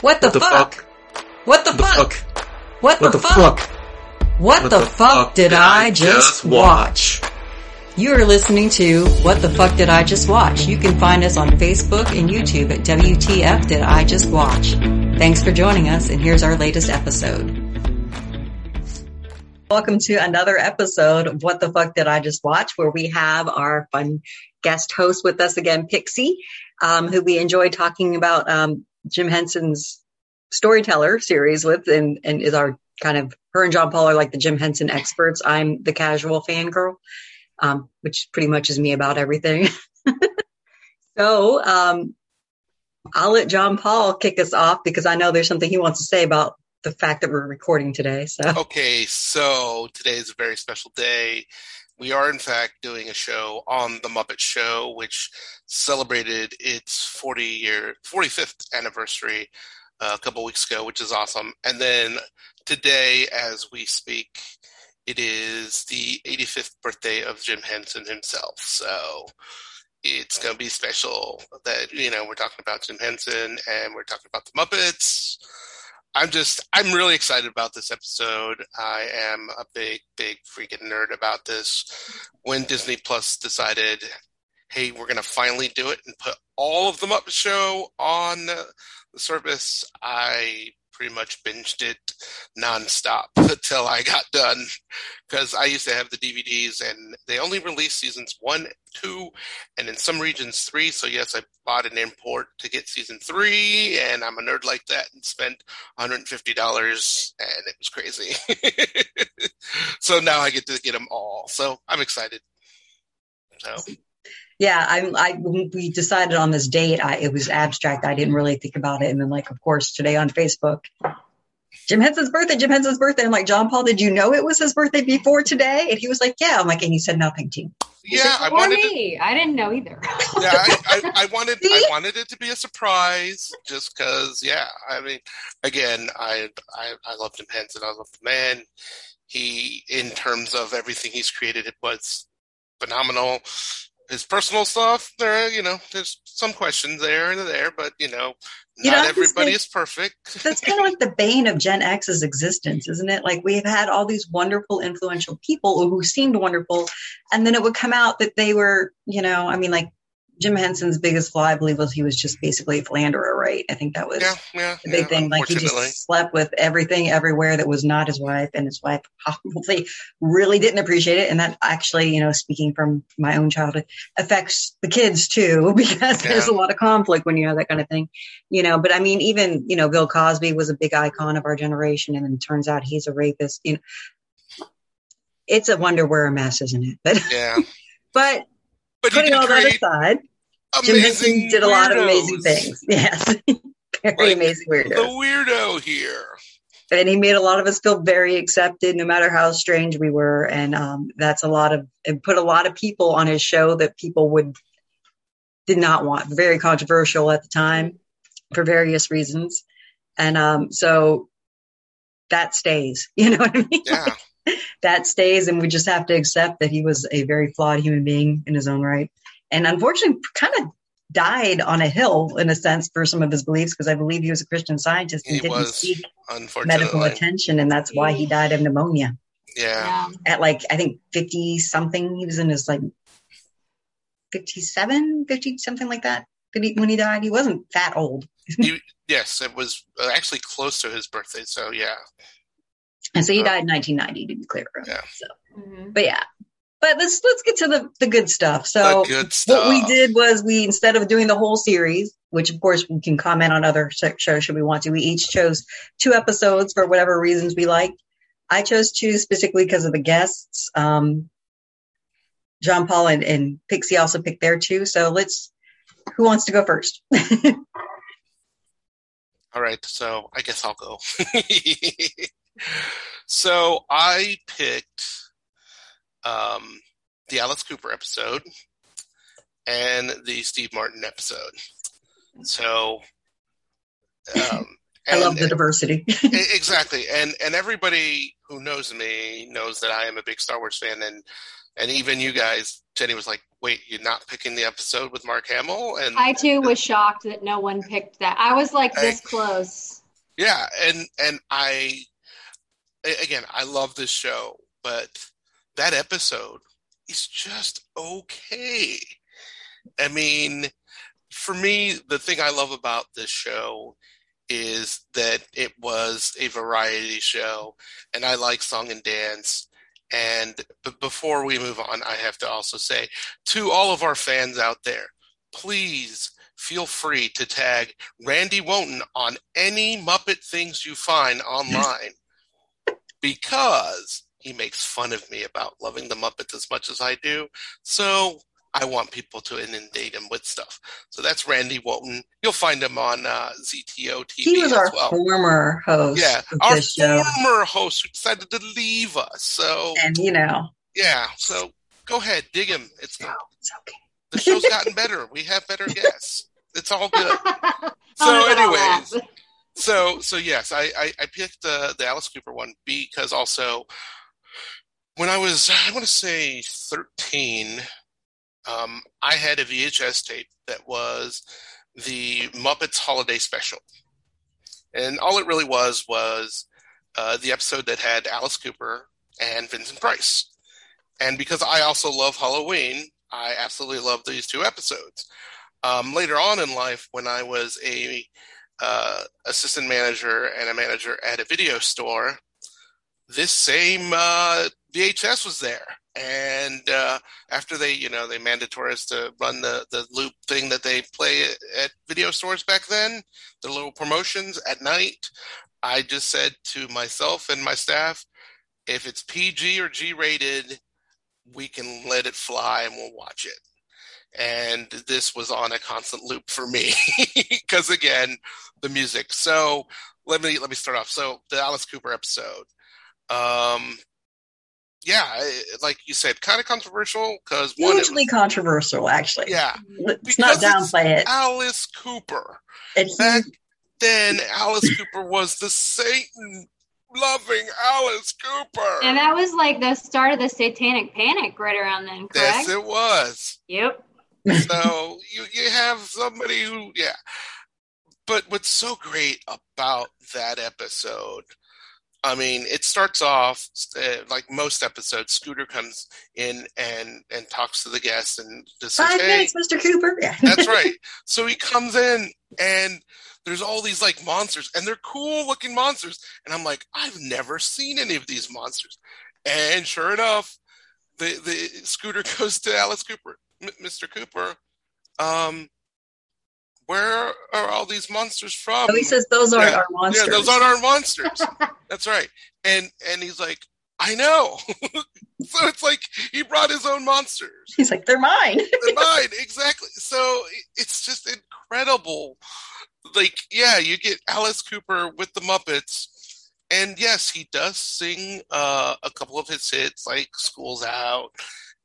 What the, What the fuck? fuck? What the, the fuck? fuck? What, What the, the fuck? fuck? What, the, fuck, did I just watch? You are listening to What the Fuck Did I Just Watch? You can find us on Facebook and YouTube at WTF Did I Just Watch? Thanks for joining us and here's our latest episode. Welcome to another episode of What the Fuck Did I Just Watch where we have our fun guest host with us again, Pixie, um, who we enjoyed talking about um, Jim Henson's storyteller series with and, and is our kind of her and John Paul are like the Jim Henson experts. I'm the casual fangirl, um, which pretty much is me about everything. so um, I'll let John Paul kick us off because I know there's something he wants to say about the fact that we're recording today. So Okay, so today is a very special day. We are, in fact, doing a show on The Muppet Show, which celebrated its 40 year, 45th anniversary uh, a couple weeks ago, which is awesome. And then today, as we speak, it is the 85th birthday of Jim Henson himself. So it's going to be special that, you know, we're talking about Jim Henson and we're talking about the Muppets. I'm just, I'm really excited about this episode. I am a big, big freaking nerd about this. When Disney Plus decided, hey, we're going to finally do it and put all of the Muppet Show on the service, I pretty much binged it nonstop until I got done. Because I used to have the DVDs and they only released seasons one, two, and in some regions three. So, yes, I bought an import to get season three, and I'm a nerd like that and spent $150 and it was crazy. so now I get to get them all. So I'm excited. So yeah, I, I when we decided on this date. I, it was abstract. I didn't really think about it, and then like, of course, today on Facebook, Jim Henson's birthday. Jim Henson's birthday. I'm like, John Paul, did you know it was his birthday before today? And he was like, Yeah. I'm like, and he said nothing to you. yeah, I or wanted to, me. I didn't know either. yeah, I, I, I wanted I wanted it to be a surprise just because yeah, I mean again, I I, I love Jim Henson, I love the man. He in terms of everything he's created it was phenomenal. His personal stuff, there you know, there's some questions there and there, but you know, You not know, everybody is perfect. That's kind of like the bane of Gen X's existence, isn't it? Like we've had all these wonderful, influential people who seemed wonderful, and then it would come out that they were, you know, I mean, like Jim Henson's biggest flaw, I believe, was he was just basically a philanderer, right? I think that was yeah, yeah, the big yeah, thing. Like he just slept with everything everywhere that was not his wife, and his wife probably really didn't appreciate it. And that actually, you know, speaking from my own childhood, affects the kids too, because there's a lot of conflict when you have that kind of thing, you know. But I mean, even you know, Bill Cosby was a big icon of our generation, and then it turns out he's a rapist. You know, it's a wonder we're a mess, isn't it? But Yeah. but But putting all that aside, Jim Henson did a lot of amazing things. Yes, very Like, amazing weirdos. The weirdo here. and he made a lot of us feel very accepted no matter how strange we were and um, that's a lot of and put a lot of people on his show that people would did not want very controversial at the time for various reasons and um, so that stays you know what i mean Yeah. that stays and we just have to accept that he was a very flawed human being in his own right and unfortunately kind of died on a hill in a sense for some of his beliefs because i believe he was a christian scientist and He didn't was, seek medical attention and that's why he died of pneumonia Yeah. Yeah. at like i think 50 something he was in his like 57 50 something like that when he, when he died he wasn't that old He, yes, it was uh, actually close to his birthday. So yeah. And so he died in 1990 to be clear. Yeah. so Mhm. but yeah. But let's let's get to the the good stuff. So the good stuff. what we did was we instead of doing the whole series which of course we can comment on other shows should we want to we each chose two episodes for whatever reasons we like i chose two specifically because of the guests. Um john paul and, and pixie also picked their two. So let's who wants to go first? All right, so I guess I'll go. so I picked um, the Alice Cooper episode and the Steve Martin episode. So um, i love and- the diversity E- exactly and and everybody who knows me knows that i am a big star wars fan and and even you guys, Jenny was like, "Wait, you're not picking the episode with Mark Hamill?" And I too was shocked that no one picked that. I was like this I- close. Yeah, and and I a- again, I love this show, but that episode is just okay. I mean, for me, the thing I love about this show is that it was a variety show, and I like song and dance. And but before we move on, I have to also say to all of our fans out there, please feel free to tag Randy Wonton on any Muppet things you find online because he makes fun of me about loving the Muppets as much as I do. So I want people to inundate him with stuff. So that's Randy Wonton. You'll find him on uh, ZTO TV He was as our well. former host Yeah, our former host who decided to leave us. So And, you know, yeah, so go ahead, dig him. It's no, it's okay. the show's gotten better. We have better guests. It's all good. So, anyways. So so yes, I I, I picked the the Alice Cooper one because also when I was I want to say thirteen, um, I had a VHS tape that was the Muppets Holiday Special, and all it really was was uh, the episode that had Alice Cooper and Vincent Price, and because I also love Halloween, I absolutely love these two episodes. Um, later on in life, when I was a uh, assistant manager and a manager at a video store, this same uh, VHS was there. And uh, after they, you know, they mandatory us to run the, the loop thing that they play at video stores back then, the little promotions at night, I just said to myself and my staff, if it's PG or G rated, we can let it fly and we'll watch it. And this was on a constant loop for me because again, the music. So let me let me start off. So the Alice Cooper episode, um, yeah, like you said, kind of controversial because one, it Hugely was, controversial, actually. yeah, Let's not because it's downplay it. Alice Cooper. It's Back then, Alice Cooper was the Satan loving Alice Cooper. And that was like the start of the satanic panic right around then, yes, it was. Yep. So you you have somebody who yeah but what's so great about that episode i mean it starts off uh, like most episodes scooter comes in and and talks to the guests and just says five hey minutes, Mr. Cooper. Yeah. that's right so he comes in and there's all these like monsters and they're cool looking monsters and i'm like i've never seen any of these monsters and sure enough the the scooter goes to alice cooper "M- mr cooper um where are all these monsters from? So he says those aren't Yeah. our monsters. yeah those aren't our monsters. That's right. And and he's like i know. So it's like he brought his own monsters. He's like, they're mine. they're mine exactly. So it's just incredible. Like yeah you get alice cooper with the muppets. And yes he does sing uh, a couple of his hits like school's out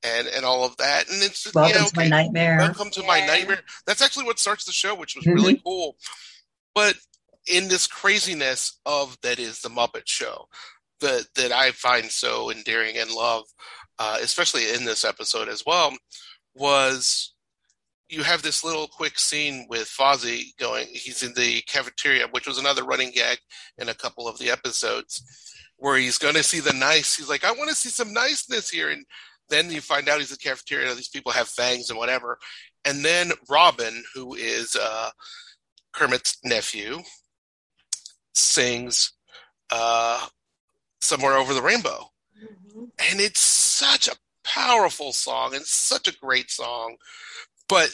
and and all of that and it's just Welcome yeah, to my nightmare. welcome to my nightmare that's actually what starts the show which was Mhm. really cool but in this craziness of that is the muppet show that that i find so endearing and love uh, especially in this episode as well was you have this little quick scene with Fozzie going, he's in the cafeteria, which was another running gag in a couple of the episodes, where he's going to see the nice. He's like, I want to see some niceness here. And then you find out he's in the cafeteria, and these people have fangs and whatever. And then Robin, who is uh, Kermit's nephew, sings uh, Somewhere Over the Rainbow. Mhm. and it's such a powerful song and such a great song. But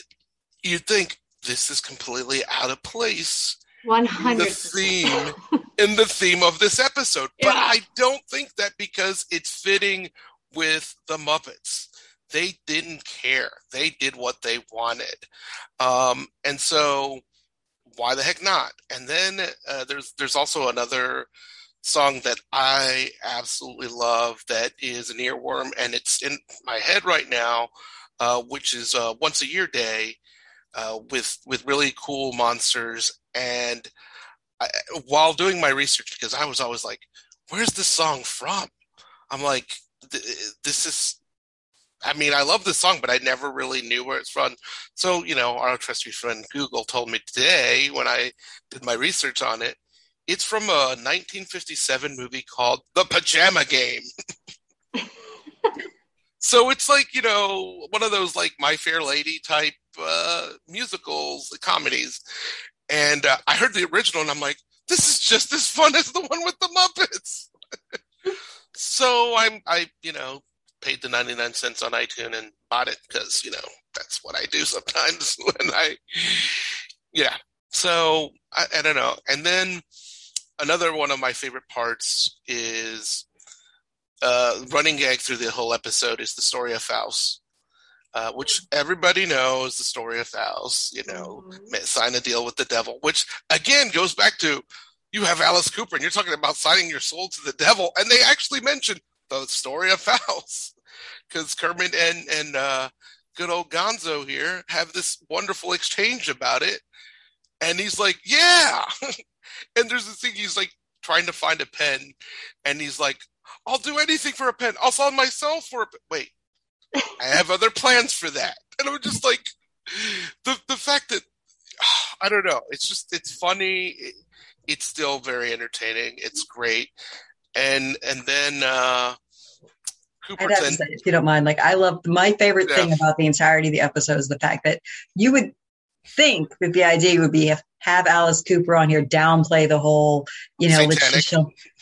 you'd think this is completely out of place. One the theme in the theme of this episode. But i don't think that because it's fitting with the muppets they didn't care they did what they wanted um, and so why the heck not and then uh, there's there's also another song that I absolutely love that is an earworm and it's in my head right now, uh, which is uh, Once a Year Day uh, with with really cool monsters. And I, while doing my research, because I was always like, "Where's this song from?" I'm like, th- "This is I mean, I love this song, but I never really knew where it's from. So, you know, our trusty friend Google told me today when I did my research on it, it's from a 1957 movie called The Pajama Game. so it's like, you know, one of those like My Fair Lady type uh, musicals, comedies. And uh, I heard the original and I'm like, this is just as fun as the one with the Muppets. so I'm, I, you know, paid the 99 cents on iTunes and bought it because, you know, that's what I do sometimes when I, yeah. So I, I don't know. And then another one of my favorite parts is uh, running gag through the whole episode is the story of Faust. Uh, which everybody knows the story of Faust, you know, mm-hmm. sign a deal with the devil, which again goes back to you have Alice Cooper and you're talking about signing your soul to the devil. And they actually mentioned the story of Faust because Kermit and, and, uh, good old Gonzo here have this wonderful exchange about it. And he's like, yeah. and there's this thing he's like trying to find a pen and he's like, I'll do anything for a pen. I'll sell myself for a pen. Wait, I have other plans for that. And I'm just like, the, the fact that, I don't know. It's just, it's funny. It, it's still very entertaining. It's great. And, and then, uh, Cooper say, if you don't mind, like I love my favorite yeah. thing about the entirety of the episode is the fact that you would think that the idea would be have Alice Cooper on here downplay the whole, you know, let's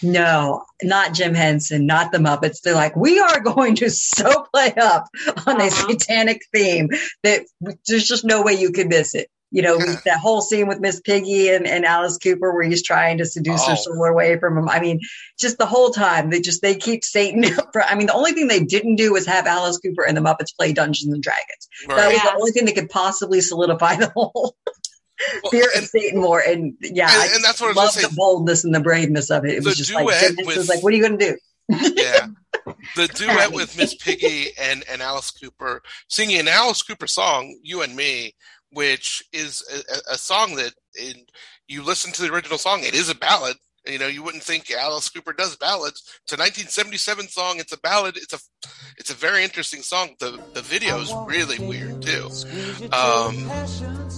no, not Jim Henson, not the Muppets. They're like, we are going to so play up on a uh-huh. satanic theme that there's just no way you could miss it. You know, yeah. that whole scene with Miss Piggy and, and Alice Cooper where he's trying to seduce oh. her soul away from him. I mean, just the whole time they just they keep Satan. I mean, the only thing they didn't do was have Alice Cooper and the Muppets play Dungeons and Dragons. Right. That was the only thing that could possibly solidify the whole well, fear and, of Satan more. And yeah, and, and that's what I love the boldness and the braveness of it. It was just like with, was like, what are you going to do? yeah, the duet with Miss Piggy and and Alice Cooper singing an Alice Cooper song, "You and Me," which is a, a song that in, you listen to the original song, it is a ballad. You know, you wouldn't think Alice Cooper does ballads. It's a 1977 song. It's a ballad. It's a, it's a very interesting song. The the video is really weird too. Um,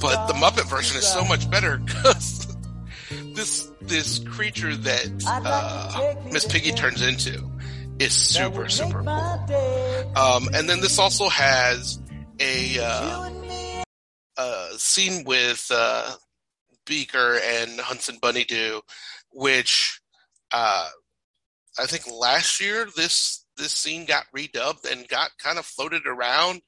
but the Muppet version is so much better because this this creature that uh, Miss Piggy turns into is super super cool. Um, and then this also has a uh, uh, scene with uh, Beaker and Bunsen Honeydew, which uh, I think last year this this scene got redubbed and got kind of floated around.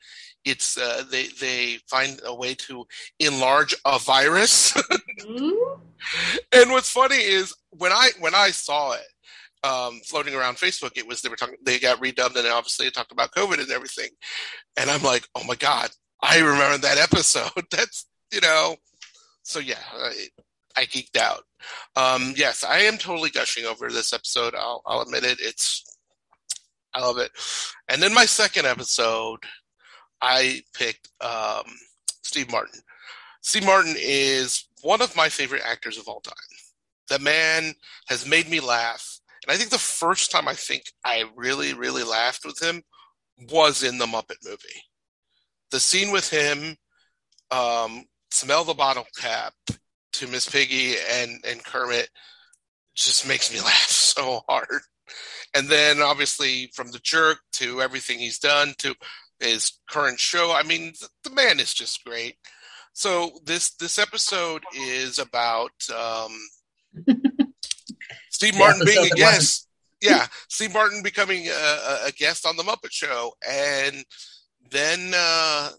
It's uh, they they find a way to enlarge a virus. mm-hmm. And what's funny is when I when I saw it um, floating around Facebook, it was they were talking they got redubbed and obviously it talked about COVID and everything. And I'm like, oh my god, I remember that episode. That's you know, so yeah, I, I geeked out. Um, yes, I am totally gushing over this episode. I'll, I'll admit it. It's I love it. And then my second episode, I picked um, Steve Martin. Steve Martin is one of my favorite actors of all time. The man has made me laugh. And I think the first time I think I really, really laughed with him was in the Muppet movie the scene with him, um, smell the bottle cap to Miss Piggy and, and Kermit just makes me laugh so hard. And then obviously from the jerk to everything he's done to his current show. I mean, the, man is just great. So this this episode is about um, Steve Martin being a guest. yeah, Steve Martin becoming a, a, guest on the Muppet Show, and then uh,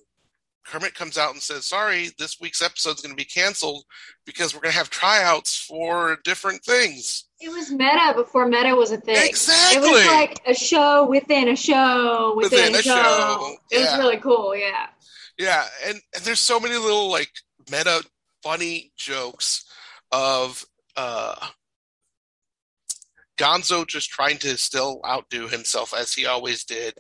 Kermit comes out and says, "Sorry, this week's episode is going to be canceled because we're going to have tryouts for different things." It was meta before meta was a thing. Exactly. It was like a show within a show within, within a, show. show. It yeah. was really cool. Yeah. Yeah, and, and there's so many little like meta funny jokes of uh Gonzo just trying to still outdo himself as he always did,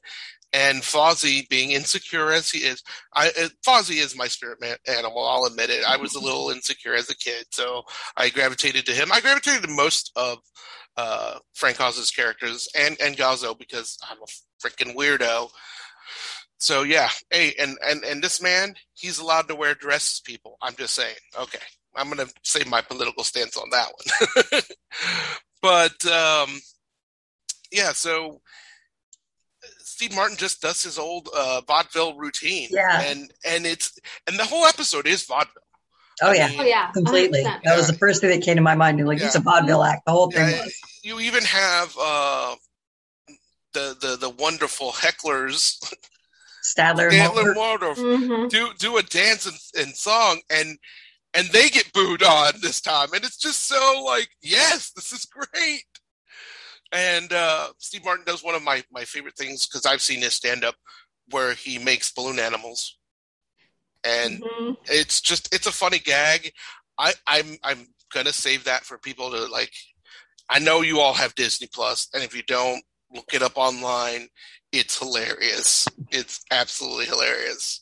and Fozzie being insecure as he is. I uh, Fozzie is my spirit man, animal. I'll admit it. I was a little insecure as a kid, so I gravitated to him. I gravitated to most of uh, Frank Oz's characters and and Gonzo because I'm a freaking weirdo. so yeah, hey, and and and this man, he's allowed to wear dresses. People, I'm just saying. Okay, I'm gonna say my political stance on that one. but um, yeah, so Steve Martin just does his old uh, vaudeville routine. Yeah, and and it's and the whole episode is vaudeville. Oh yeah, oh, yeah, completely. 100%. That was the first thing that came to my mind. Like, yeah. it's a vaudeville act. The whole thing yeah, was. You even have uh, the the the wonderful hecklers. Statler, Statler Waldorf mm-hmm. do do a dance and, and song, and and they get booed on this time, and it's just so like, yes, this is great. And uh, Steve Martin does one of my my favorite things because I've seen his stand up where he makes balloon animals and mm-hmm. it's just it's a funny gag. I, I'm I'm gonna save that for people to like. I know you all have Disney Plus, and if you don't, look it up online. It's hilarious. It's absolutely hilarious.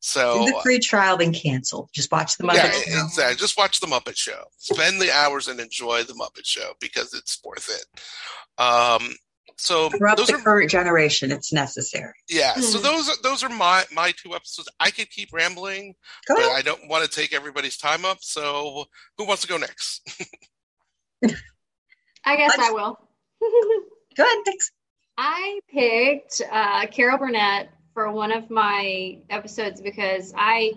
So the free trial, then cancel. Just watch the Muppet yeah, Show. Exactly. Just watch the Muppet Show. Spend the hours and enjoy the Muppet Show because it's worth it. Um, so for those the are, current generation, it's necessary. Yeah. Mm-hmm. So hmm. those are, those are my my two episodes. I could keep rambling, go but ahead. I don't want to take everybody's time up. So who wants to go next? I guess Let's, I will. go ahead. Thanks. I picked uh, Carol Burnett for one of my episodes because I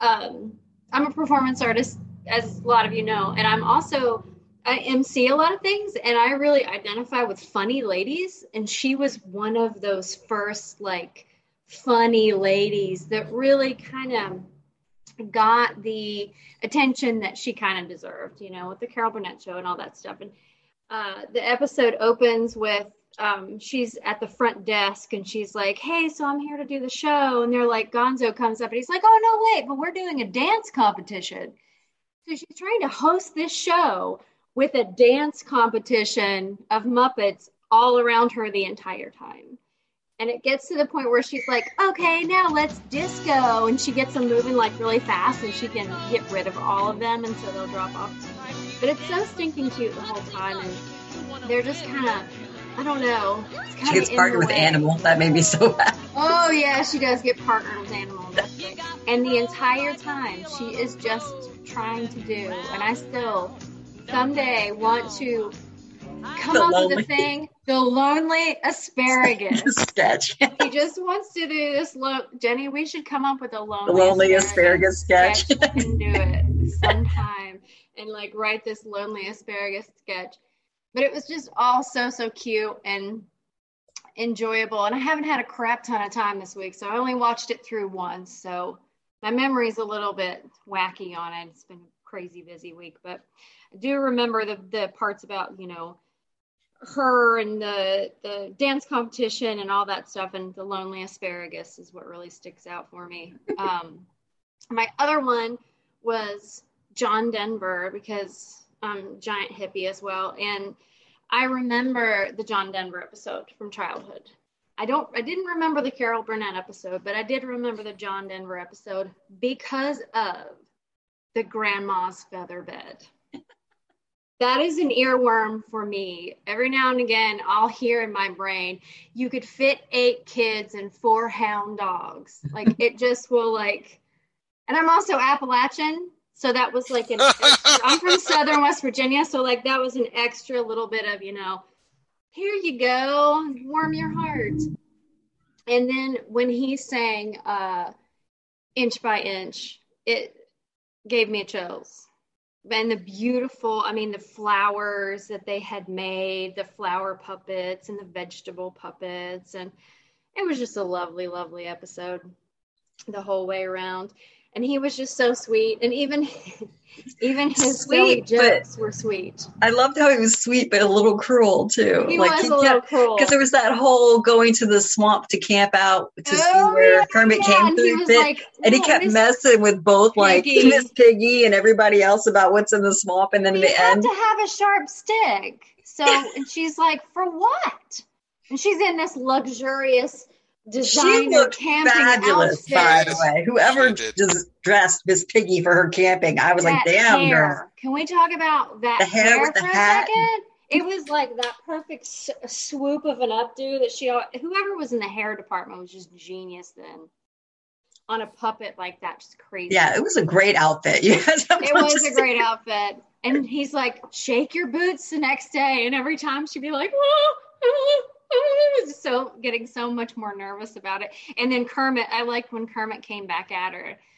um, I'm a performance artist, as a lot of you know, and I'm also I MC a lot of things and I really identify with funny ladies. And she was one of those first like funny ladies that really kind of got the attention that she kind of deserved, you know, with the Carol Burnett show and all that stuff. And uh, the episode opens with um, she's at the front desk and she's like, Hey, so I'm here to do the show. And they're like, Gonzo comes up and he's like, Oh, no, wait, but we're doing a dance competition. So she's trying to host this show with a dance competition of Muppets all around her the entire time. And it gets to the point where she's like, okay, now let's disco. And she gets them moving like really fast and she can get rid of all of them and so they'll drop off. But it's so stinking cute the whole time. And they're just kind of, I don't know. She gets partnered with Animal. That made me so happy. Oh, yeah, she does get partnered with Animal. And the entire time she is just trying to do, and I still someday want to come the up lonely. with a thing, the lonely asparagus sketch. he just wants to do this. Look, Jenny, we should come up with a lonely, the lonely asparagus, asparagus sketch. sketch. and do it sometime and like write this lonely asparagus sketch. But it was just all so so cute and enjoyable. And I haven't had a crap ton of time this week, so I only watched it through once. So my memory's a little bit wacky on it. It's been a crazy busy week, but I do remember the the parts about you know her and the the dance competition and all that stuff and the lonely asparagus is what really sticks out for me. Um, my other one was John Denver because I'm giant hippie as well and I remember the John Denver episode from childhood. I don't I didn't remember the Carol Burnett episode, but I did remember the John Denver episode because of the grandma's feather bed that is an earworm for me. Every now and again, I'll hear in my brain, you could fit eight kids and four hound dogs. Like it just will like, and I'm also Appalachian. So that was like an, extra, I'm from Southern West Virginia. So like that was an extra little bit of, you know, here you go, warm your heart. And then when he sang uh, inch by inch, it gave me chills and the beautiful i mean the flowers that they had made the flower puppets and the vegetable puppets and it was just a lovely lovely episode the whole way around and he was just so sweet. And even even his sweet jokes were sweet. I loved how he was sweet but a little cruel too. He like was he a little cruel. because there was that whole going to the swamp to camp out to oh, see where yeah, kermit yeah. came through and, like, and he oh, kept Miss messing with both like miss piggy and everybody else about what's in the swamp and then in the end. to have a sharp stick. So and she's like for what? And she's in this luxurious designer she looked camping fabulous, outfit. by the way. Whoever just dressed Miss Piggy for her camping, I was that like, damn, hair. girl. Can we talk about that the hair, hair with the hat? it was like that perfect s- swoop of an updo that she, whoever was in the hair department was just genius then. On a puppet like that, just crazy. Yeah, it was a great outfit. Yes, it was a great outfit. And he's like, shake your boots the next day. And every time she'd be like, oh, so getting so much more nervous about it. And then Kermit, I liked when Kermit came back at her.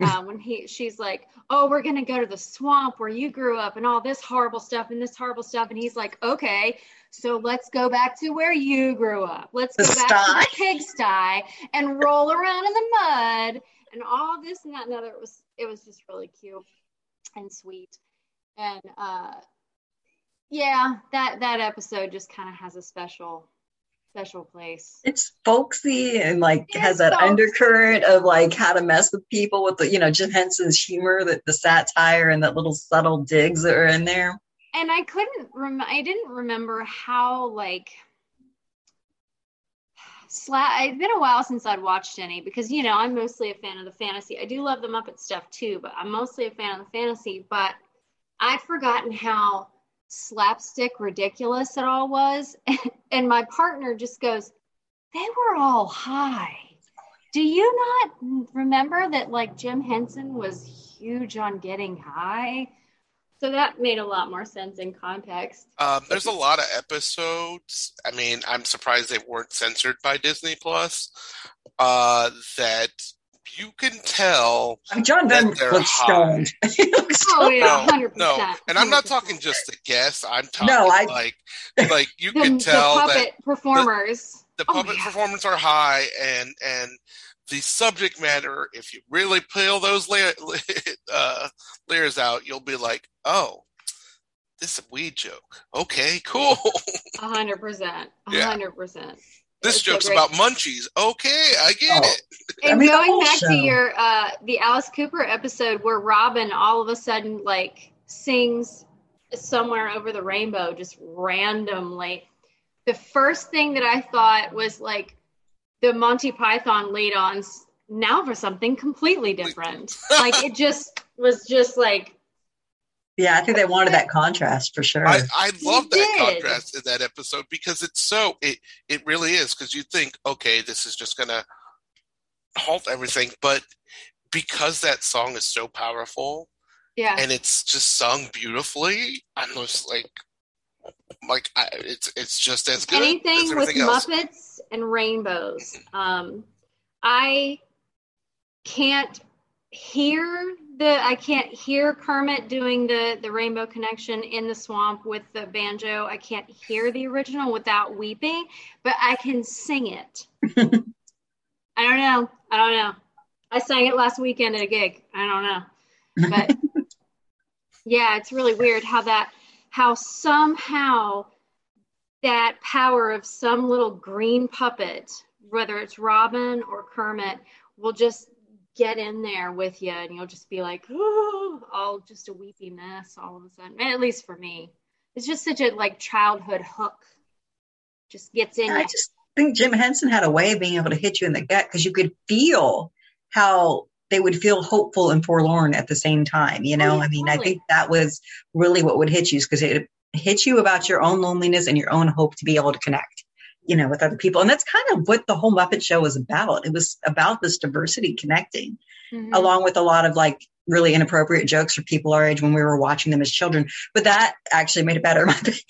Uh, when he she's like, Oh, we're gonna go to the swamp where you grew up and all this horrible stuff and this horrible stuff. And he's like, Okay, so let's go back to where you grew up. Let's go back to the pigsty and roll around in the mud and all this and that and other. It was it was just really cute and sweet. And uh yeah, that that episode just kind of has a special special place. It's folksy and like It's has that folksy. undercurrent of like how to mess with people with the you know Jim Henson's humor, that the satire and that little subtle digs that are in there. and I couldn't rem- I didn't remember how like sla- it's been a while since I'd watched any because you know I'm mostly a fan of the fantasy. I do love the Muppet stuff too, but I'm mostly a fan of the fantasy. But I'd forgotten how slapstick ridiculous it all was, and my partner just goes, "They were all high." Do you not remember that like Jim Henson was huge on getting high? So that made a lot more sense in context. Um, there's a lot of episodes. I mean, I'm surprised they weren't censored by Disney Plus. Uh, that you can tell. I mean, John That Venn looks high. stoned. Looks Oh stoned. yeah, No, hundred No, percent. and I'm not talking just the guests. I'm talking No, I- like like you the, can the tell that puppet performers. the Oh, puppet yeah. performance are high and and the subject matter if you really peel those layer, uh, layers out you'll be like oh this is a weed joke okay cool hundred percent. Hundred percent. This It's joke's about munchies okay i get Oh. it And I mean, going back show. to your uh the Alice Cooper episode where Robin all of a sudden like sings somewhere over the rainbow just randomly. The first thing that I thought was like the Monty Python lead ons now for something completely different. like it just was just like Yeah, I think they wanted that contrast for sure. I, I love that did. contrast in that episode because it's so it it really is because you think okay this is just gonna halt everything but because that song is so powerful yeah. and it's just sung beautifully. I'm just like, like I, it's it's just as good as anything with else. Muppets and rainbows. Um, I can't hear the I can't hear Kermit doing the the Rainbow Connection in the swamp with the banjo. I can't hear the original without weeping, but I can sing it. I don't know. I don't know. I sang it last weekend at a gig. I don't know. But yeah, it's really weird how that how somehow that power of some little green puppet, whether it's Robin or Kermit, will just get in there with you and you'll just be like, oh, all just a weepy mess all of a sudden. At least for me. It's just such a like childhood hook. Just gets in I just think Jim Henson had a way of being able to hit you in the gut because you could feel how they would feel hopeful and forlorn at the same time. You know, Oh, yeah, I mean, I think that was really what would hit you because it hit you about your own loneliness and your own hope to be able to connect, you know, with other people. And that's kind of what the whole Muppet Show was about. It was about this diversity connecting Mhm. along with a lot of like really inappropriate jokes for people our age when we were watching them as children. But that actually made it better. my opinion.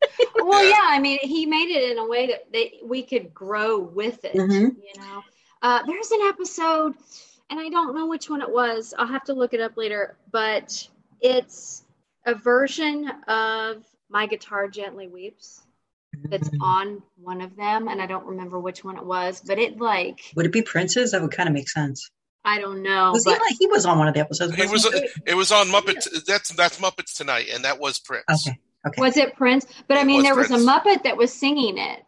well Yeah. i mean he made it in a way that they, we could grow with it Mhm. you know uh, there's an episode and i don't know which one it was i'll have to look it up later but it's a version of my guitar gently weeps that's on one of them and i don't remember which one it was but it like Would it be Prince's? That would kind of make sense. i don't know Was he like he was on one of the episodes? He was wasn't it was on Muppets. That's that's Muppets tonight, and that was Prince. Okay. Okay. was it prince but i mean was there was a muppet that was singing it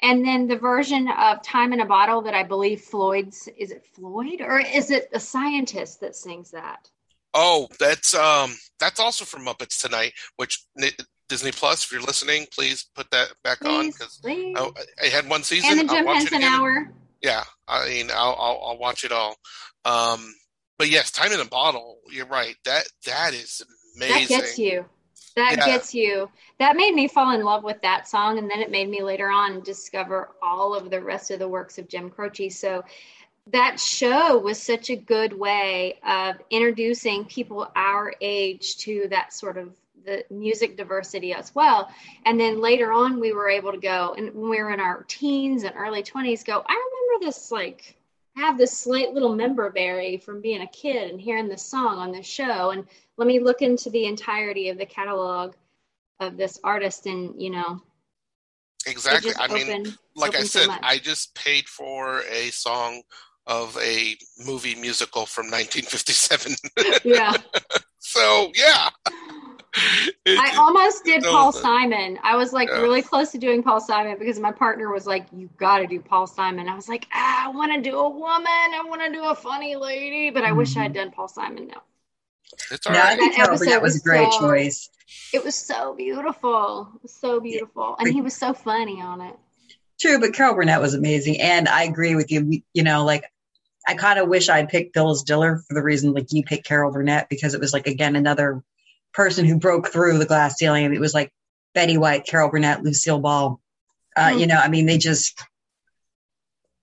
and then the version of time in a bottle that i believe floyd's is it floyd or is it a scientist that sings that Oh, that's um that's also from Muppets tonight, which Ni- Disney Plus. If you're listening, please put that back on because. I, I had one season. and the jim henson hour Yeah, I mean, I'll, I'll I'll watch it all. Um, but yes, time in a bottle. You're right. That that is amazing. that gets you that Yeah. gets you. That made me fall in love with that song, and then it made me later on discover all of the rest of the works of Jim Croce. So that show was such a good way of introducing people our age to that sort of the music diversity as well. And then later on, we were able to go, and when we were in our teens and early 20s, go, I remember this like have this slight little member berry from being a kid and hearing this song on this show and let me look into the entirety of the catalog of this artist and you know Exactly. I mean, like I opened so said. I just paid for a song of a movie musical from 1957. yeah so yeah, It- i almost did paul good. simon. I was like Yeah. really close to doing paul simon because my partner was like you got to do paul simon. I was like ah, i want to do a woman. I want to do a funny lady. But i wish i had done paul simon now it's all No, I right. think That Carol episode was was a great so- choice. it was so beautiful. Was so beautiful. And he was so funny on it. True, but Carol Burnett was amazing, and I agree with you. You know, like I kind of wish I'd picked Phyllis Diller for the reason like you picked Carol Burnett because it was like again another person who broke through the glass ceiling. It was like Betty White, Carol Burnett, Lucille Ball. Uh, Mhm. You know, I mean, they just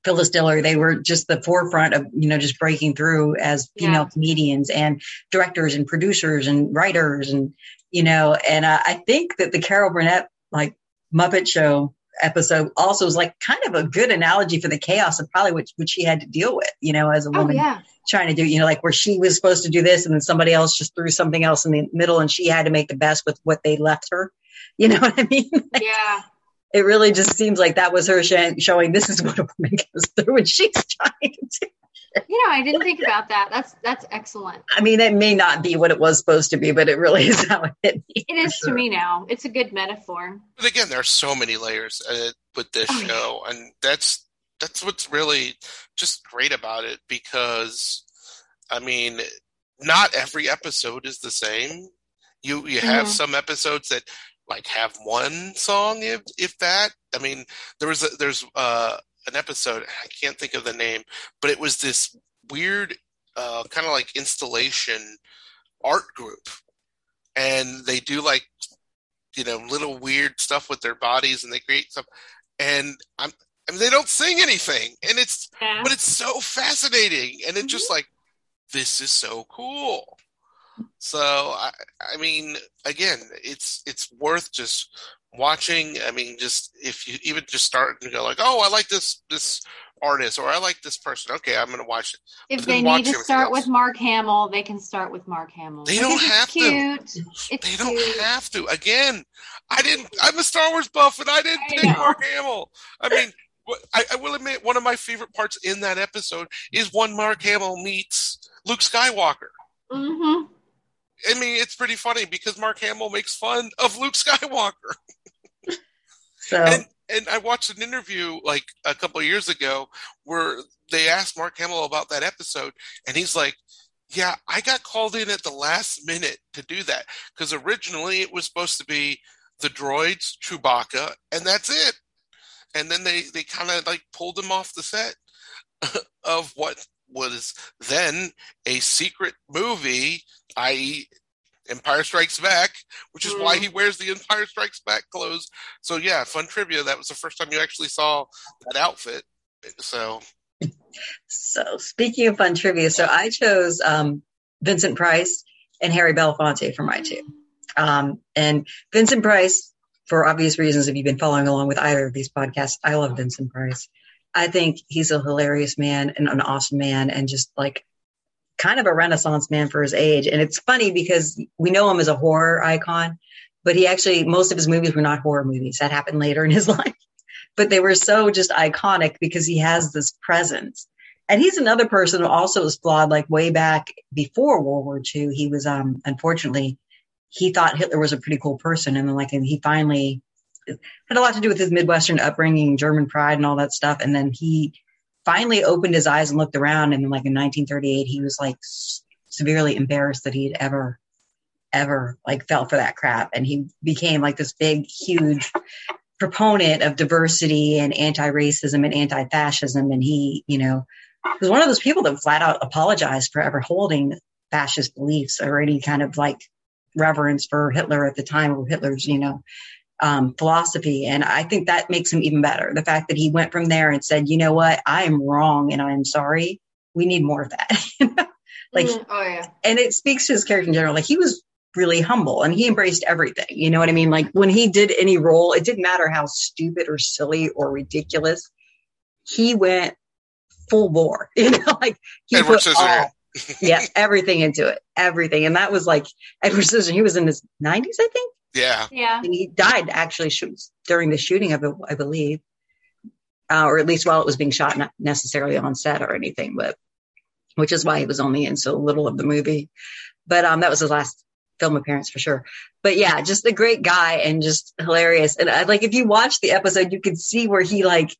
Phyllis Diller. They were just the forefront of you know just breaking through as female Yeah. comedians and directors and producers and writers and you know. And uh, I think that the Carol Burnett like Muppet Show episode also is like kind of a good analogy for the chaos of probably what, what she had to deal with, you know, as a oh woman yeah trying to do, you know, like where she was supposed to do this and then somebody else just threw something else in the middle and she had to make the best with what they left her. You know what I mean? yeah It really just seems like that was her sh- showing this is what a woman goes through and she's trying to. You know, I didn't think about that. That's that's excellent. I mean, it may not be what it was supposed to be, but it really is how it hit me. It is sure. to me now. It's a good metaphor. But again, there are so many layers uh, with this Oh, yeah. show, and that's that's what's really just great about it. Because, I mean, not every episode is the same. You you have Mhm. some episodes that like have one song, if if that. I mean, there was a, there's uh, an episode I can't think of the name, but it was this weird uh, kind of like installation art group, and they do like you know little weird stuff with their bodies and they create stuff. And i'm I mean, they don't sing anything. And it's Yeah. but it's so fascinating. And it's just like this is so cool. So i i mean again it's it's worth just watching i mean just if you even just start and go like oh i like this this artist or i like this person okay i'm gonna watch it if they need to start else. with Mark Hamill, they can start with Mark Hamill. They don't have to. It's they don't have to again i didn't i'm a star wars buff and i didn't I pick know. mark hamill i mean I, I will admit one of my favorite parts in that episode is when mark hamill meets luke skywalker hmm i mean it's pretty funny because mark hamill makes fun of luke skywalker So, and and I watched an interview like a couple years ago where they asked Mark Hamill about that episode, and he's like, "Yeah, I got called in at the last minute to do that because originally it was supposed to be the droids, Chewbacca, and that's it. And then they they kind of like pulled him off the set of what was then a secret movie, i.e." Empire Strikes Back, which is why Mm. he wears the Empire Strikes Back clothes. So yeah, fun trivia. That was the first time you actually saw that outfit. So so speaking of fun trivia, so I chose um, Vincent Price and Harry Belafonte for my two. Um, and Vincent Price, for obvious reasons, if you've been following along with either of these podcasts, I love Vincent Price. I think he's a hilarious man and an awesome man and just like kind of a renaissance man for his age. And it's funny because we know him as a horror icon, but he actually, most of his movies were not horror movies. That happened later in his life. But they were so just iconic because he has this presence. And he's another person who also was flawed, like way back before World War II. He was, um, unfortunately, he thought Hitler was a pretty cool person. And then, like, and he finally had a lot to do with his Midwestern upbringing, German pride, and all that stuff. And then he finally opened his eyes and looked around. And then, like, in 1938, he was like severely embarrassed that he'd ever, ever like fell for that crap. And he became like this big, huge proponent of diversity and anti-racism and anti-fascism. And he, you know, was one of those people that flat out apologized for ever holding fascist beliefs or any kind of like reverence for Hitler at the time or Hitler's, you know, um, philosophy. And I think that makes him even better. The fact that he went from there and said, you know what, I am wrong and I'm sorry. We need more of that. like, Mm, oh yeah. and it speaks to his character in general. Like he was really humble and he embraced everything. You know what I mean? Like when he did any role, it didn't matter how stupid or silly or ridiculous. He went full bore. You know, like he Edward put all, yeah, everything into it, everything. And that was like Edward Scissorhands. He was in his nineties, I think, Yeah. Yeah. and he died actually shoots during the shooting of it, I believe, uh, or at least while it was being shot, not necessarily on set or anything, but which is why he was only in so little of the movie. But um, that was his last film appearance for sure. But yeah, just a great guy and just hilarious. And I, like if you watch the episode, you could see where he like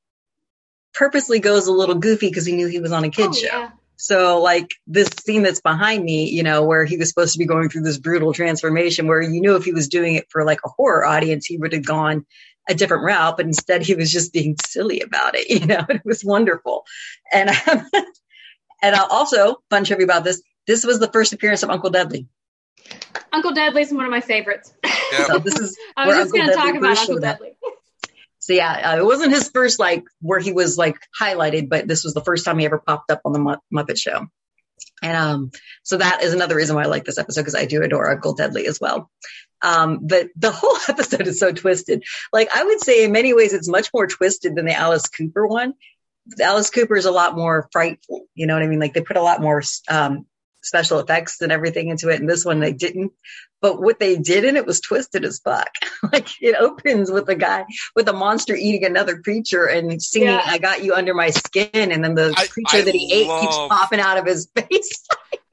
purposely goes a little goofy because he knew he was on a kid Oh, show. yeah. So like this scene that's behind me, you know, where he was supposed to be going through this brutal transformation where you knew if he was doing it for like a horror audience, he would have gone a different route, but instead he was just being silly about it, you know, it was wonderful. And, um, and uh, also fun trivia about this. This was the first appearance of Uncle Deadly. Uncle Deadly's one of my favorites. Yeah. So this is I was just going to talk about Uncle showed up. Deadly. So yeah, uh, it wasn't his first like where he was like highlighted, but this was the first time he ever popped up on the Mu- Muppet Show. And um, so that is another reason why I like this episode because I do adore Uncle Deadly as well. Um, but the whole episode is so twisted. Like I would say, in many ways, it's much more twisted than the Alice Cooper one. Alice Cooper is a lot more frightful. You know what I mean? Like they put a lot more um, special effects and everything into it, and this one they didn't. But what they did in it was twisted as fuck. like it opens with a guy with a monster eating another creature and singing Yeah. "I got you under my skin," and then the I- creature I that he ate keeps popping out of his face.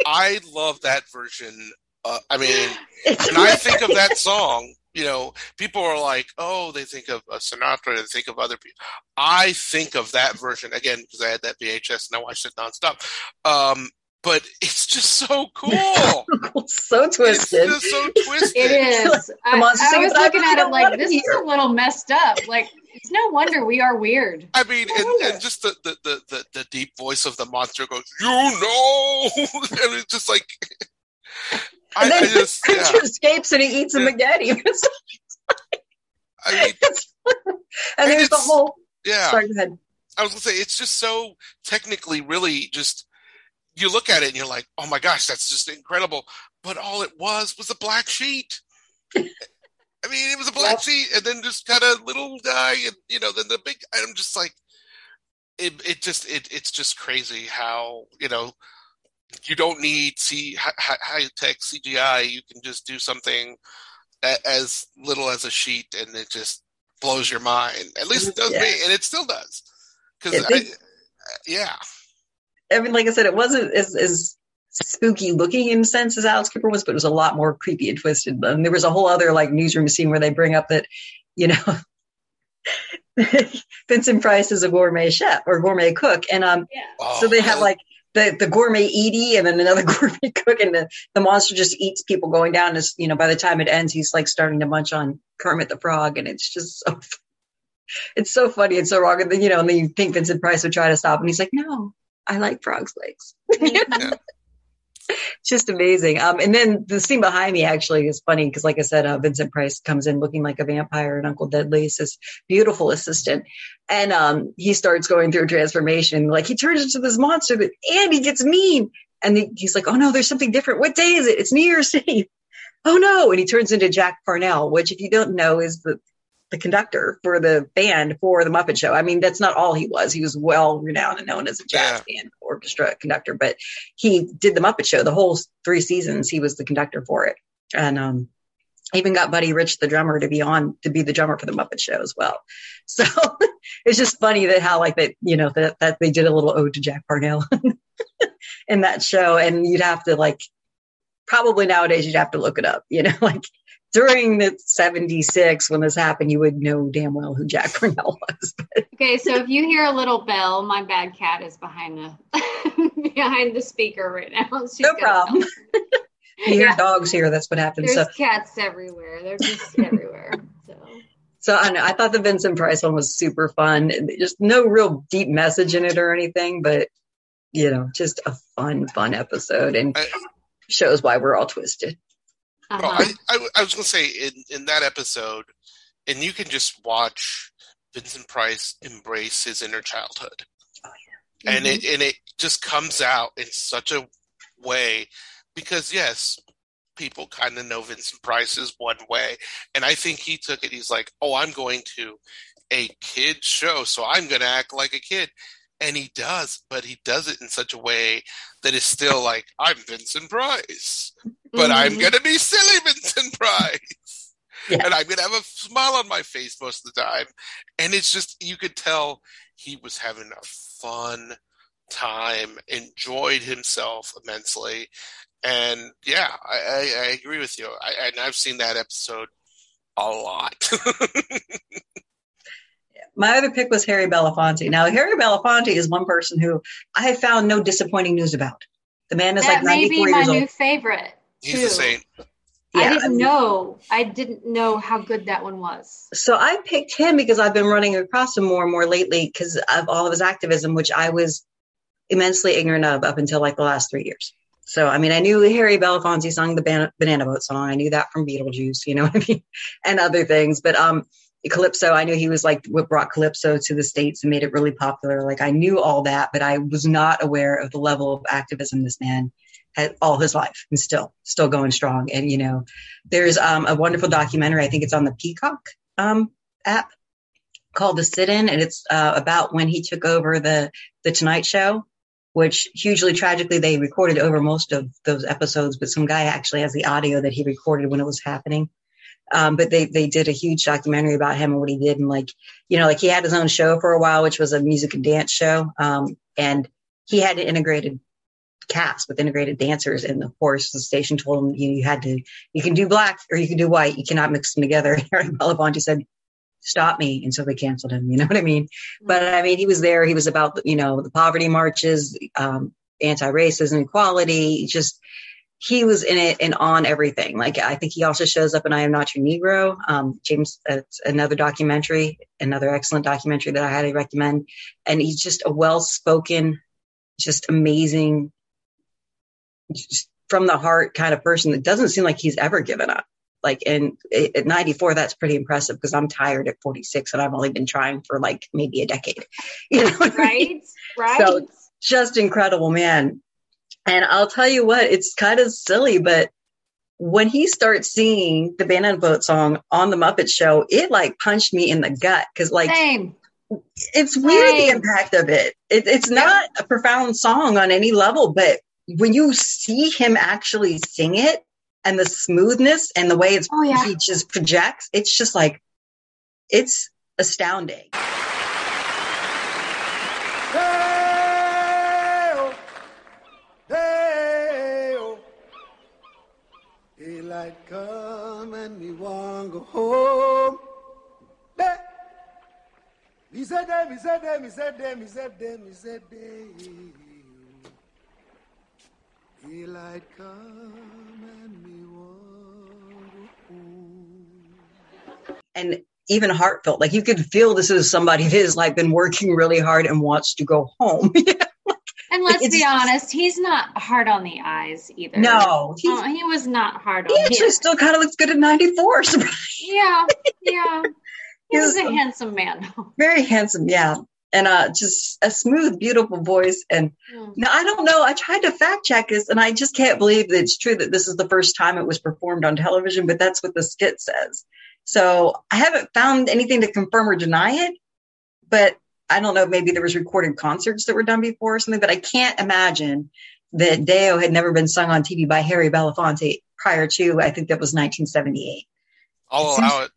I love that version. Uh, I mean, It's when I think of that song, you know, people are like, "Oh, they think of uh, Sinatra, they think of other people." I think of that version again because I had that VHS and I watched it nonstop. Um, but it's just so cool. so it's twisted. just so twisted. It is. I, on, I sing was looking at it like this be is here. a little messed up. Like it's no wonder we are weird. I mean, and, and just the, the, the, the, the deep voice of the monster goes, "You know," and it's just like, I, and then I just, the creature yeah. escapes and he eats him Yeah. again. It's- I mean, it's- and And there's the whole. yeah. Sorry, go ahead. I was gonna say it's just so technically really just you look at it and you're like, oh my gosh, that's just incredible. But all it was was a black sheet. I mean, it was a black Yep. sheet, and then just kind of little guy, and you know, then the big. I'm just like, it. It just it. It's just crazy how you know you don't need see high, high tech CGI. You can just do something as little as a sheet, and it just blows your mind. At least it does Yeah. me, and it still does. Because did. yeah, I mean, like I said, it wasn't as, as spooky looking in a sense as Alice Cooper was, but it was a lot more creepy and twisted. And there was a whole other like newsroom scene where they bring up that, you know, Vincent Price is a gourmet chef or gourmet cook. And um, Yeah. Oh, so they have like the, the gourmet Edie and then another gourmet cook and the, the monster just eats people going down as, you know, by the time it ends, he's like starting to munch on Kermit the Frog. And it's just so, it's so funny. It's so wrong. And then, you know, and then you think Vincent Price would try to stop and he's like, no, I like frog's legs. Mhm. It's just amazing. Um, and then the scene behind me actually is funny because, like I said, uh, Vincent Price comes in looking like a vampire, and Uncle Deadly is his beautiful assistant, and um, he starts going through a transformation. Like he turns into this monster, that, and he gets mean, and he- he's like, "Oh no, there's something different. What day is it? It's New Year's Eve." Oh no! And he turns into Jack Parnell, which, if you don't know, is the the conductor for the band for the Muppet Show. I mean, that's not all he was. He was well renowned and known as a jazz band orchestra conductor, but he did the Muppet Show the whole three seasons. He was the conductor for it, and um, even got Buddy Rich, the drummer, to be on to be the drummer for the Muppet Show as well. So it's just funny that how like that you know that that they did a little ode to Jack Parnell in that show, and you'd have to like probably nowadays you'd have to look it up. You know, like during the 76 when this happened, you would know damn well who Jack Parnell was. Okay, so if you hear a little bell, my bad cat is behind the behind the speaker right now. She's No got a problem. You hear Yeah. dogs here, that's what happens. There's So, cats everywhere. They're just everywhere. So so I, know, I thought the Vincent Price one was super fun. Just no real deep message in it or anything, but you know, just a fun, fun episode and I- shows why we're all twisted. Uh-huh. Well, I, I, I was going to say in, in that episode, and you can just watch Vincent Price embrace his inner childhood. Oh, yeah. mm-hmm. And it and it just comes out in such a way because yes, people kind of know Vincent Price is one way, and I think he took it. He's like, "Oh, I'm going to a kid show, so I'm going to act like a kid," and he does, but he does it in such a way that is still like, "I'm Vincent Price, but mm-hmm. I'm going to be silly Vincent Price." Yeah. And I'm going to have a smile on my face most of the time. And it's just, you could tell he was having a fun time, enjoyed himself immensely. And yeah, I, I, I agree with you. I, and I've seen that episode a lot. My other pick was Harry Belafonte. Now, Harry Belafonte is one person who I have found no disappointing news about. The man is that like 94 years old. That may be my new favorite. He's too. the same. Yeah. I didn't know. I didn't know how good that one was. So I picked him because I've been running across him more and more lately because of all of his activism, which I was immensely ignorant of up until like the last three years. So, I mean, I knew Harry Belafonte sung the Ban- Banana Boat song. I knew that from Beetlejuice, you know what I mean? And other things. But um, Calypso, I knew he was like what brought Calypso to the States and made it really popular. Like, I knew all that, but I was not aware of the level of activism this man had all his life and still, still going strong. And, you know, there's um, a wonderful documentary, I think it's on the Peacock um, app called The Sit In, and it's uh, about when he took over the, the Tonight Show which hugely tragically they recorded over most of those episodes, but some guy actually has the audio that he recorded when it was happening. Um, but they, they did a huge documentary about him and what he did. And like, you know, like he had his own show for a while, which was a music and dance show. Um, and he had an integrated cast with integrated dancers. And of course, the station told him you, you had to, you can do black or you can do white. You cannot mix them together. and Aaron Belafonte said, stop me. And so they canceled him. You know what I mean? But I mean, he was there. He was about, you know, the poverty marches, um, anti-racism, equality, just, he was in it and on everything. Like, I think he also shows up in I Am Not Your Negro. Um, James, it's another documentary, another excellent documentary that I highly recommend. And he's just a well-spoken, just amazing, from the heart kind of person that doesn't seem like he's ever given up like and at 94 that's pretty impressive because i'm tired at 46 and i've only been trying for like maybe a decade you know right I mean? right so just incredible man and i'll tell you what it's kind of silly but when he starts singing the banana boat song on the muppet show it like punched me in the gut because like Same. it's weird Same. the impact of it. it it's not a profound song on any level but when you see him actually sing it and the smoothness and the way it's oh, yeah. he just projects, it's just like it's astounding. Daylight come and me want go home. He said them, he said them, he said them, he said them, he said them. Daylight come and me and even heartfelt. Like you could feel this is somebody that has like been working really hard and wants to go home. and let's be honest, he's not hard on the eyes either. No, oh, he was not hard on. He actually still kind of looks good at ninety four. yeah, yeah. He was a handsome man. Very handsome, yeah. And uh, just a smooth, beautiful voice. And mm. now I don't know. I tried to fact check this, and I just can't believe that it's true that this is the first time it was performed on television. But that's what the skit says. So I haven't found anything to confirm or deny it, but I don't know. Maybe there was recorded concerts that were done before or something, but I can't imagine that Day-O had never been sung on TV by Harry Belafonte prior to, I think that was 1978. I'll it allow it.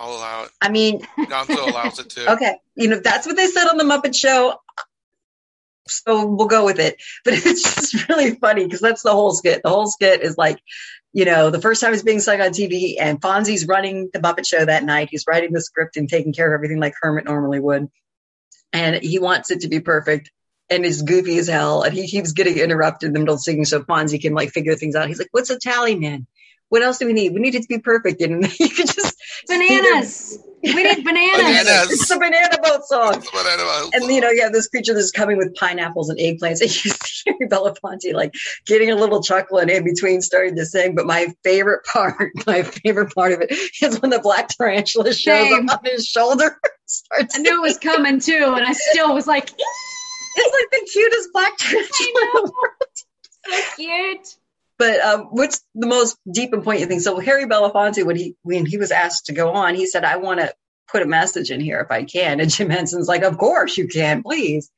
I'll allow it. I mean, Gonzo allows it too. Okay. You know, that's what they said on the Muppet Show. So we'll go with it. But it's just really funny because that's the whole skit. The whole skit is like you know, the first time he's being sung on TV and Fozzie's running the Muppet Show that night. He's writing the script and taking care of everything like Kermit normally would. And he wants it to be perfect and is goofy as hell. And he keeps getting interrupted in the middle of singing so Fozzie can like figure things out. He's like, what's a tally man? What else do we need? We need it to be perfect. And you can just bananas. We need bananas. Bananas. It's the banana boat song. That's what I know. And you know, you have this creature that's coming with pineapples and eggplants, and you see Belafonte like getting a little chuckle and in between starting to sing. But my favorite part, my favorite part of it is when the black tarantula shows Same. up on his shoulder. starts I knew it was coming too, and I still was like, It's like the cutest black tarantula. in the world. so cute. But um, what's the most deep and poignant thing? So Harry Belafonte, when he when he was asked to go on, he said, "I want to put a message in here if I can." And Jim Henson's like, "Of course you can, please."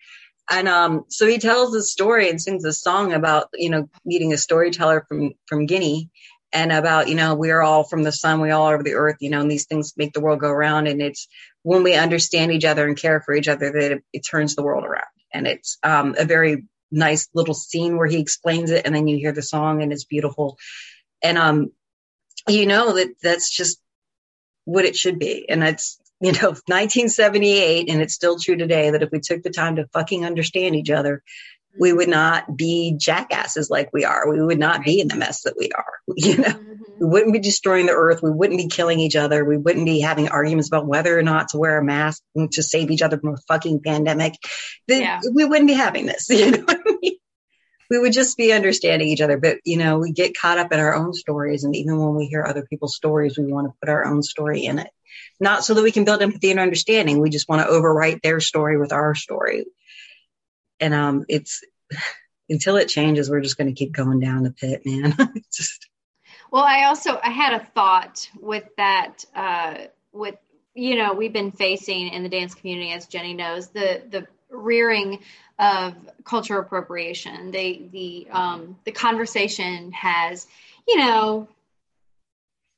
And um, so he tells this story and sings a song about you know meeting a storyteller from from Guinea, and about you know we're all from the sun, we all are of the earth, you know, and these things make the world go around, and it's when we understand each other and care for each other that it, it turns the world around, and it's um, a very nice little scene where he explains it and then you hear the song and it's beautiful. And um you know that that's just what it should be. And it's you know 1978 and it's still true today that if we took the time to fucking understand each other we would not be jackasses like we are. We would not be in the mess that we are you know? Mhm. we wouldn't be destroying the earth. We wouldn't be killing each other. We wouldn't be having arguments about whether or not to wear a mask to save each other from a fucking pandemic. Yeah. we wouldn't be having this you know I mean? we would just be understanding each other. But you know we get caught up in our own stories. And even when we hear other people's stories we want to put our own story in it. Not so that we can build empathy and understanding. We just want to overwrite their story with our story and um it's until it changes we're just going to keep going down the pit man just Well, I also I had a thought with that. Uh, with you know, we've been facing in the dance community, as Jenny knows, the the rearing of cultural appropriation. The the um, the conversation has, you know,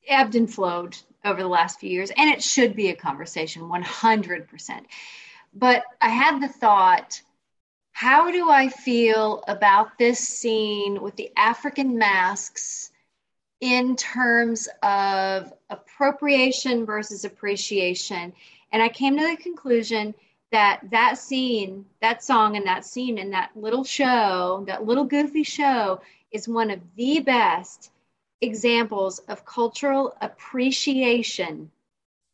ebbed and flowed over the last few years, and it should be a conversation, one hundred percent. But I had the thought. How do I feel about this scene with the African masks in terms of appropriation versus appreciation. And I came to the conclusion that that scene, that song, and that scene in that little show, that little goofy show, is one of the best examples of cultural appreciation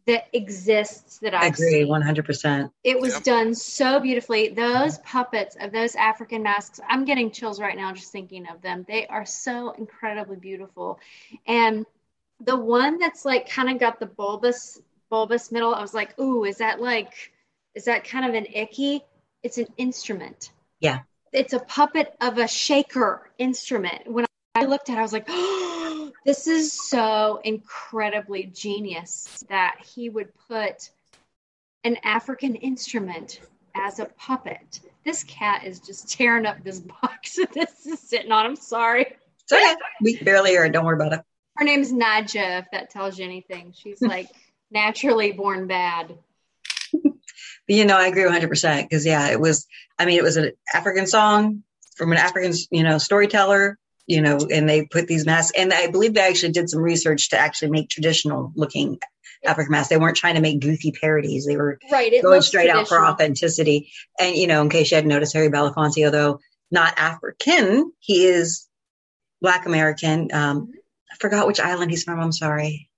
that exists that i I've agree seen. 100% It was Yep. done so beautifully. Those puppets of those African masks, I'm getting chills right now just thinking of them. They are so incredibly beautiful. And the one that's like kind of got the bulbous bulbous middle, I was like, ooh, is that like is that kind of an icky? It's an instrument. Yeah. It's a puppet of a shaker instrument. When I looked at it, I was like, oh, this is so incredibly genius that he would put an African instrument as a puppet. This cat is just tearing up this box that this is sitting on. I'm sorry. so yeah we barely are. don't worry about it Her name's Nadja, if that tells you anything. She's like naturally born bad. But you know, I agree 100% because yeah, it was, I mean, it was an African song from an African, you know, storyteller, you know, and they put these masks and I believe they actually did some research to actually make traditional looking African masks. They weren't trying to make goofy parodies. They were Right. Going straight out for authenticity. And, you know, in case you hadn't noticed, Harry Belafonte, although not African, he is Black American. Um, I forgot which island he's from. I'm sorry.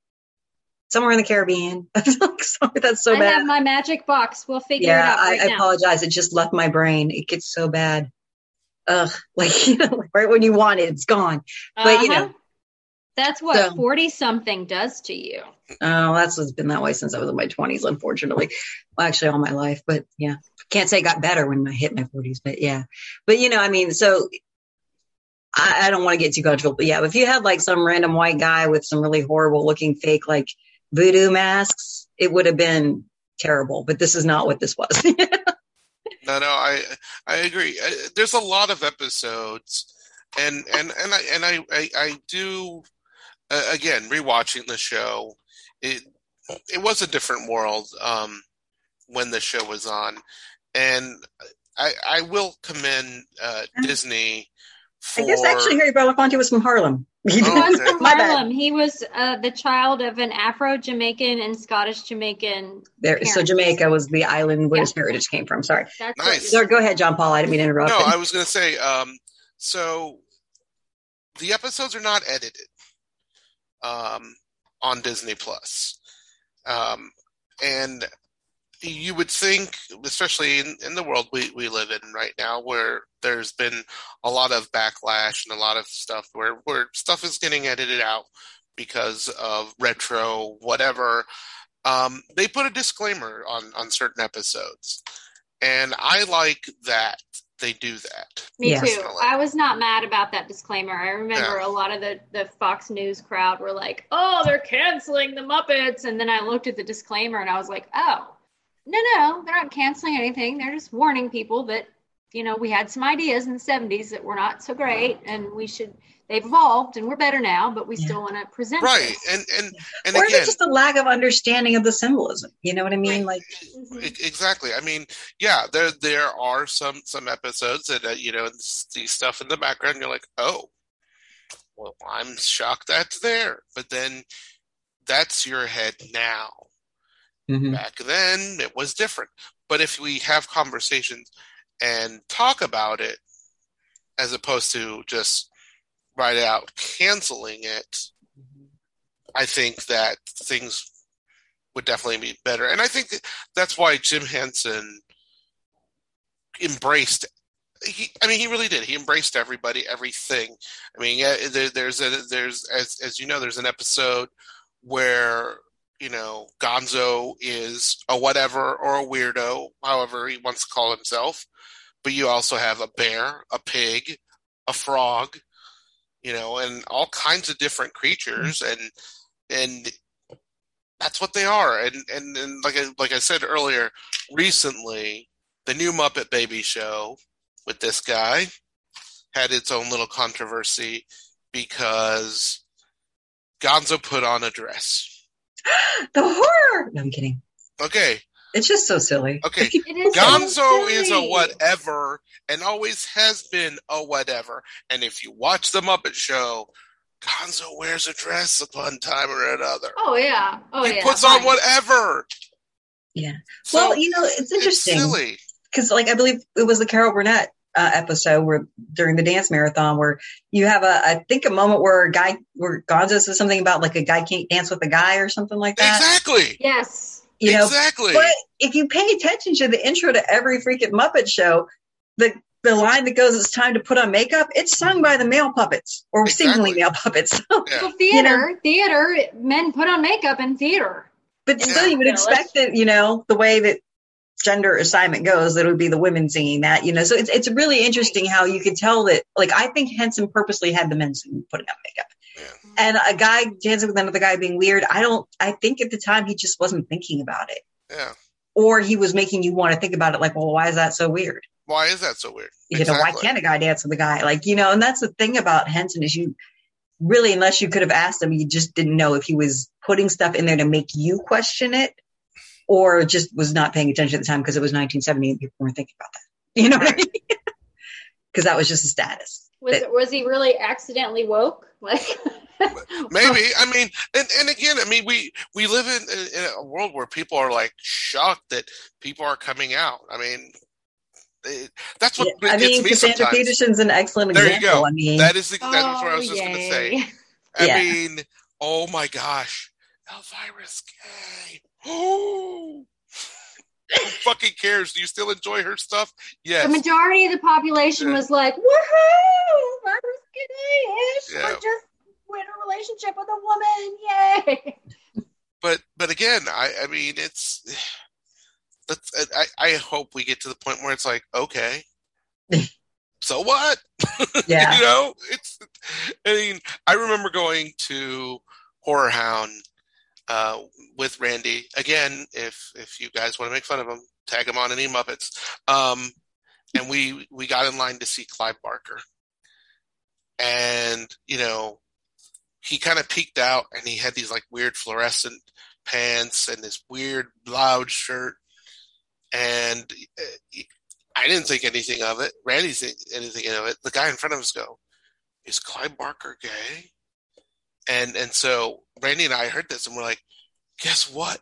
Somewhere in the Caribbean. sorry, that's so I bad. have my magic box. We'll figure it out I, right I now. apologize. It just left my brain. It gets so bad. Ugh, like you know, right when you want it, it's gone. but, you know. Uh-huh. That's what So- 40 something does to you. Oh, that's what's been that way since I was in my twenties, unfortunately. Well, actually, all my life. But yeah, can't say it got better when I hit my forties. But yeah, but you know, I mean, so I, I don't want to get too comfortable. But yeah, if you had like some random white guy with some really horrible looking fake like voodoo masks, it would have been terrible. But this is not what this was. No, no, I I agree. Uh, There's a lot of episodes, and and and I and I I, I do uh, again rewatching the show. It it was a different world um, when the show was on, and I I will commend uh, Disney for. I guess actually Harry Belafonte was from Harlem. He Oh, was okay. from My bad. Harlem. He was uh, the child of an Afro Jamaican and Scottish Jamaican. There, so. Jamaica was the island where Yeah. his heritage came from. Sorry. That's Nice. what So go ahead, Jean-Paul. I didn't mean to interrupt. No, I was going to say. Um, so the episodes are not edited um, on Disney Plus. Um, and you would think, especially in, in the world we, we live in right now, where there's been a lot of backlash and a lot of stuff where, where stuff is getting edited out because of retro, whatever. Um, they put a disclaimer on, on certain episodes. And I like that they do that. Me too. I was not mad about that disclaimer. I remember Yeah. a lot of the, the Fox News crowd were like, oh, they're canceling the Muppets. And then I looked at the disclaimer and I was like, oh, no, no, they're not canceling anything. They're just warning people that, you know, we had some ideas in the 70s that were not so great and we should, they've evolved and we're better now, but we Yeah. still want to present Right. this. And, and, and or is it just a lack of understanding of the symbolism? You know what I mean? Like, Mhm. E- Exactly. I mean, yeah, there there are some some episodes that uh, you know see stuff in the background. You're like, oh, well, I'm shocked that's there. But then that's your head now. Mhm. Back then, it was different. But if we have conversations and talk about it, as opposed to just right out canceling it, I think that things would definitely be better. And I think that that's why Jim Henson embraced. He, I mean, he really did. He embraced everybody, everything. I mean, yeah, there, there's a there's as as you know, there's an episode where you know Gonzo is a whatever or a weirdo, however he wants to call himself. But you also have a bear, a pig, a frog, you know, and all kinds of different creatures, and and that's what they are. And and, and like I, like I said earlier, recently the new Muppet Baby show with this guy had its own little controversy because Gonzo put on a dress. The horror. No, I'm kidding. Okay, It's just so silly. okay. It is so Gonzo is a whatever and always has been a whatever. And if you watch the Muppet Show, Gonzo wears a dress at one time or another. Oh, yeah. Oh, he yeah. puts on fine. whatever. Yeah. So well, you know, it's interesting. silly. because like I believe it was the Carol Burnett uh, episode where during the dance marathon where you have a I think a moment where a guy where Gonzo says something about like a guy can't dance with a guy or something like that. Exactly. Yes. You know, exactly. but if you pay attention to the intro to every freaking Muppet show, the the line that goes "It's time to put on makeup" it's sung by the male puppets or seemingly male puppets. Yeah. Well, theater, theater, men put on makeup in theater. but Yeah. still, you would Yeah, expect that you know the way that gender assignment goes that it would be the women singing that you know? So it's it's really interesting how you could tell that like i think henson purposely had the men putting on makeup. Yeah. and a guy dancing with another guy being weird. I don't i think at the time he just wasn't thinking about it. Yeah. or he was making you want to think about it like well why is that so weird? Why is that so weird? you know why can't a guy dance with a guy? Like you know and that's the thing about henson is you really unless you could have asked him you just didn't know if he was putting stuff in there to make you question it or just was not paying attention at the time because it was 1970 and people weren't thinking about that you know what i mean because that was just a status Was That- it, was he really accidentally woke? Like Maybe. I mean, and, and again, I mean, we we live in, in a world where people are like shocked that people are coming out. I mean, they, that's what Yeah, i gets mean me cassandra sometimes. peterson's an excellent There you example go. i mean That is exactly what I was oh, just going to say. I Yeah. mean, oh my gosh, Elvira's gay. Oh, who fucking cares? Do you still enjoy her stuff? Yes. The majority of the population Yeah. was like, "Woohoo! I'm skinny-ish. Yeah. We're just we're in a relationship with a woman. Yay!" but but again, I I mean, it's. That's, I, I hope we get to the point where it's like, okay, so what? yeah you know, it's. I mean, I remember going to Horror Hound uh, with Randy again. If if you guys want to make fun of him, tag him on any Muppets. Um, and we we got in line to see Clive Barker, and you know, he kind of peeked out, and he had these like weird fluorescent pants and this weird loud shirt, and uh, I didn't think anything of it. Randy anything of it. The guy in front of us go, "Is Clive Barker gay?" And and so Randy and I heard this, and we're like, "Guess what?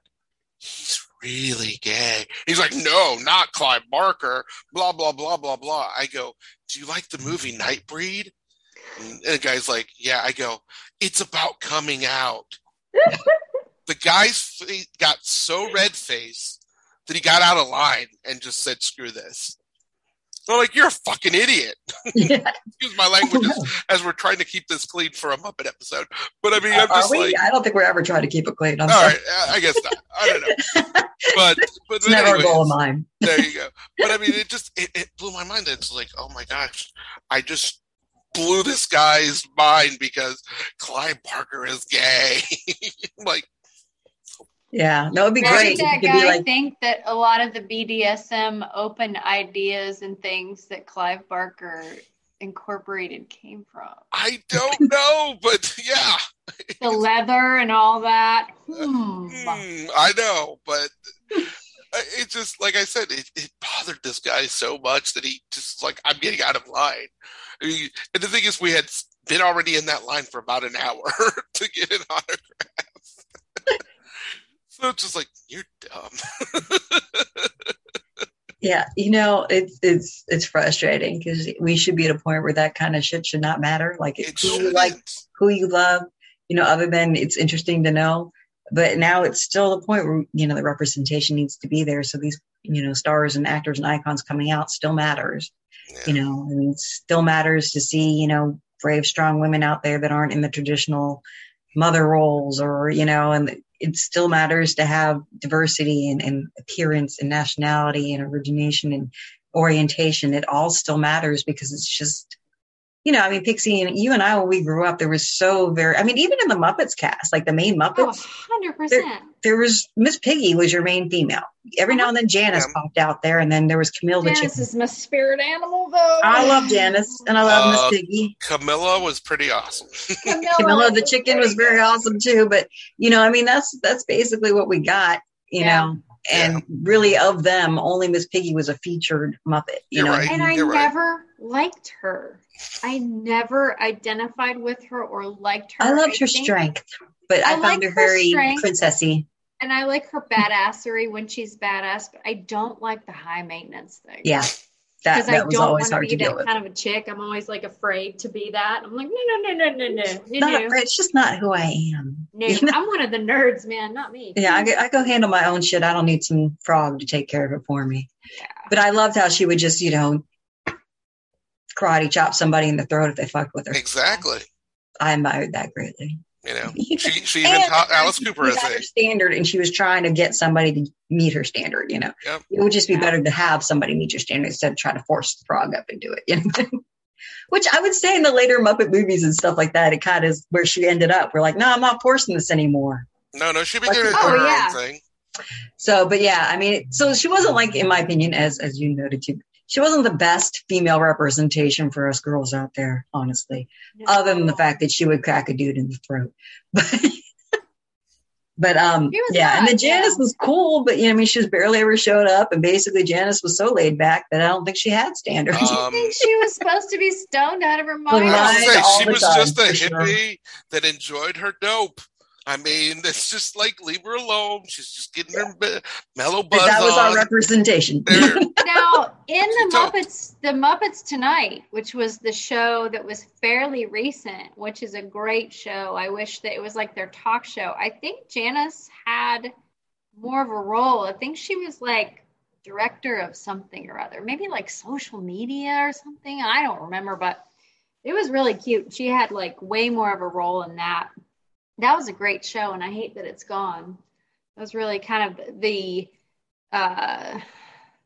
He's really gay." He's like, "No, not Clive Barker." Blah blah blah blah blah. I go, "Do you like the movie Nightbreed?" And the guy's like, "Yeah." I go, "It's about coming out." The guy's got so red faced that he got out of line and just said, "Screw this." So like, you're a fucking idiot. Yeah. Excuse my language as, we're trying to keep this clean for a Muppet episode. But I mean, I'm just like, I don't think we're ever trying to keep it clean. I'm all sorry. right, I guess not. I don't know. But but, It's never a goal of mine. there you go. But I mean, it just it, it blew my mind. It's like, oh my gosh, I just blew this guy's mind because Clive Barker is gay. like, Yeah, no, it'd be Where great. did that could be guy like, think that a lot of the BDSM open ideas and things that Clive Barker incorporated came from? I don't know, but yeah, The leather and all that. Hmm. Hmm, I know, but it just like I said, it, it bothered this guy so much that he just like I'm getting out of line. I mean, and the thing is, we had been already in that line for about an hour to get an autograph. So it's just like you're dumb. yeah, you know, it's it's it's frustrating because we should be at a point where that kind of shit should not matter. Like It who you like, who you love, you know, other than it's interesting to know. But now it's still the point where you know the representation needs to be there. So these you know stars and actors and icons coming out still matters. you know, and it still matters to see, you know, brave, strong women out there that aren't in the traditional mother roles or, you know, and it still matters to have diversity and, and appearance and nationality and origination and orientation. It all still matters because it's just, you know, I mean, Pixie and you and I, when we grew up, there was so very, I mean, even in the Muppets cast, like the main Oh, Muppets, 100%. there was Miss Piggy was your main female. Every now and then Janice Yeah. popped out there and then there was Camilla the Janice chicken. is my spirit animal, though. I love Janice and I love Uh, Miss Piggy. Camilla was pretty awesome. Camilla, Camilla the chicken was very awesome too. But you know, I mean, that's that's basically what we got. You Yeah. know, and really of them, only Miss Piggy was a featured Muppet. You You're know, right. And I You're right. never liked her. I never identified with her or liked her. I loved her think- strength, but I, I found her her very strength. princessy. And I like her badassery when she's badass, but I don't like the high maintenance thing. Yeah, that Because I was don't always want to hard be to deal that with. kind of a chick. I'm always like afraid to be that. I'm like, no, no, no, no, no, no. You Not, it's just not who I am. No, You know? I'm one of the nerds, man, not me. Yeah, I, go- I go handle my own shit. I don't need some frog to take care of it for me. Yeah. But I loved how she would just, you know, karate chop somebody in the throat if they fucked with her. Exactly. I admired that greatly. You know, she she even taught Alice Cooper a thing. standard, and she was trying to get somebody to meet her standard. You know, Yep. it would just be better to have somebody meet your standard instead of trying to force the frog up into it. You know, which I would say in the later Muppet movies and stuff like that, it kind of is where she ended up. We're like, no, I'm not forcing this anymore. No, no, she Like- began to do Oh, her yeah. own thing. So, but yeah, I mean, so she wasn't like, in my opinion, as as you noted too, she wasn't the best female representation for us girls out there, honestly. No. Other than the fact that she would crack a dude in the throat, but. But um, She was yeah, and then hot, yeah. Janice was cool, but you know, I mean, she was barely ever showed up, and basically Janice was so laid back that I don't think she had standards. I Um, think she was supposed to be stoned out of her Well, mind. I was Lied gonna all say, she was time, just a for sure. hippie that enjoyed her dope. I mean, it's just like leave her alone. She's just getting her mellow But buzz that was our representation. There. in the muppets the muppets tonight which was the show that was fairly recent which is a great show. I wish that it was like their talk show. I think janice had more of a role. I think she was like director of something or other maybe like social media or something. I don't remember but it was really cute. She had like way more of a role in that. That was a great show and i hate that it's gone. It was really kind of the uh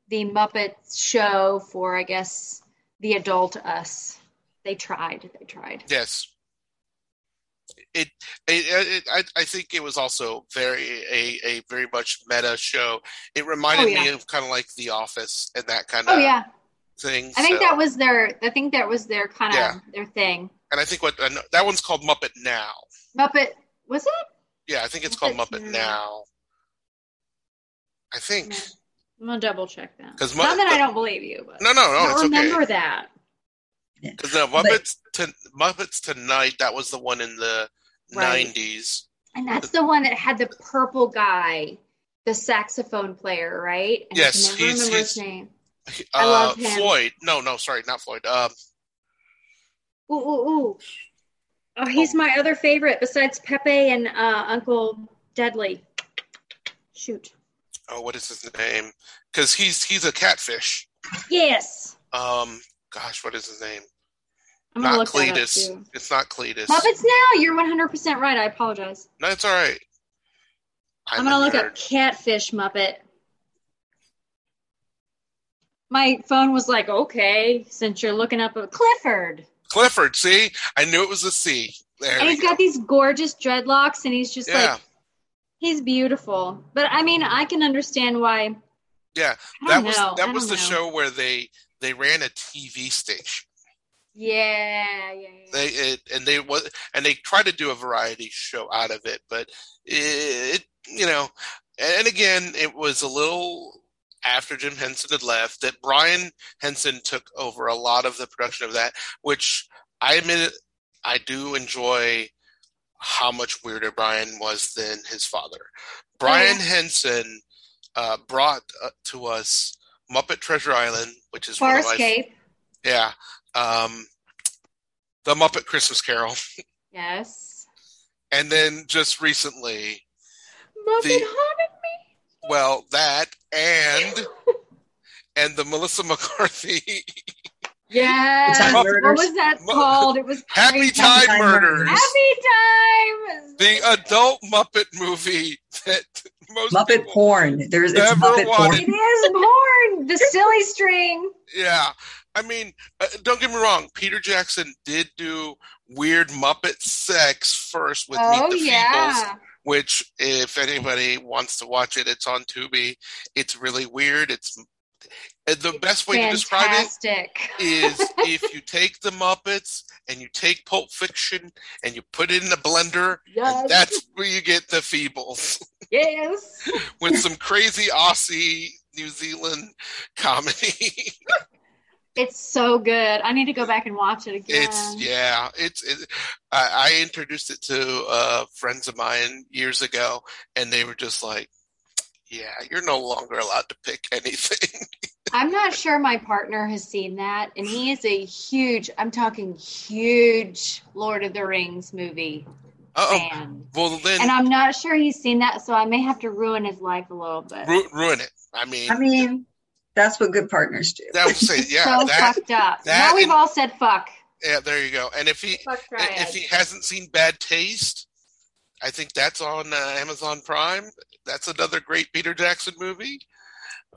the Muppet show for, I guess, the adult us. They tried. They tried. Yes. It, it, it I, I think it was also very a, a very much meta show. It reminded Oh, yeah. me of kind of like The Office and that kind of Oh yeah, thing. I think so- that was their. I think that was their kind of Yeah. their thing. and I think what that one's called Muppet Now. Muppet was it? Yeah, I think it's called Muppet Muppet Now. Now. I think. Yeah. I'm gonna double check that. 'Cause Mu- Not that I don't believe you, but No, no, I no, don't it's remember okay. that. Because the Muppets to, Muppets Tonight, that was the one in the Right. '90s. And that's the one that had the purple guy, the saxophone player, right? And Yes, I he's- remember he's- his name. Uh, I love him. Floyd. No, no, sorry, not Floyd. Um, Ooh, ooh, ooh. Oh, he's my other favorite besides Pepe and uh, Uncle Deadly. Shoot. Oh, what is his name? Because he's he's a catfish. Yes. Um, gosh, what is his name? I'm not look that up Cletus. It's not Cletus. Muppets Now. You're 100% right. I apologize. No, it's all right. I'm, gonna look nerd. up Catfish Muppet. My phone was like, okay, since you're looking up a Clifford. Clifford. See, I knew it was a C. There and he's go. got these gorgeous dreadlocks and he's just Yeah. like he's beautiful. But I mean, I can understand why Yeah, that was know. That was the know. show where they they ran a TV station. Yeah, yeah, yeah. They it, and they was and they tried to do a variety show out of it, but it you know, and again, it was a little after Jim Henson had left that Brian Henson took over a lot of the production of that, which I admit I do enjoy how much weirder Brian was than his father. Brian yeah. Henson uh, brought uh, to us Muppet Treasure Island, which is one of my yeah. Um, the Muppet Christmas Carol. Yes. And then just recently, Muppet The- haunted me. well, that and and the Melissa McCarthy Yes. Time What Murders. was that called? It was Happy. Time Time Murders, Murders. Happy Time. the adult Muppet movie that most Muppet people, porn. There's it's Never Muppet wanted- It is porn. The silly string. Yeah, I mean, uh, don't get me wrong. Peter Jackson did do weird Muppet sex first with Oh Meet the Feebles. which if anybody wants to watch it, it's on Tubi. It's really weird. It's the best way to describe it is if you take the Muppets and you take Pulp Fiction and you put it in a blender, Yes. and that's where you get the Feebles yes. with some crazy Aussie New Zealand comedy. It's so good. I need to go back and watch it again. It's yeah, it's. It, I, I introduced it to uh, friends of mine years ago, and they were just like, "Yeah, you're no longer allowed to pick anything." I'm not sure my partner has seen that, and he is a huge, I'm talking huge Lord of the Rings movie oh, fan. well then And I'm not sure he's seen that, so I may have to ruin his life a little bit. ru- ruin it. I mean, I mean, that's what good partners do. that would say yeah, so that fucked up. that now we've and- all said fuck. yeah. There you go. And if he if he hasn't seen Bad Taste, I think that's on uh, Amazon Prime. That's another great Peter Jackson movie.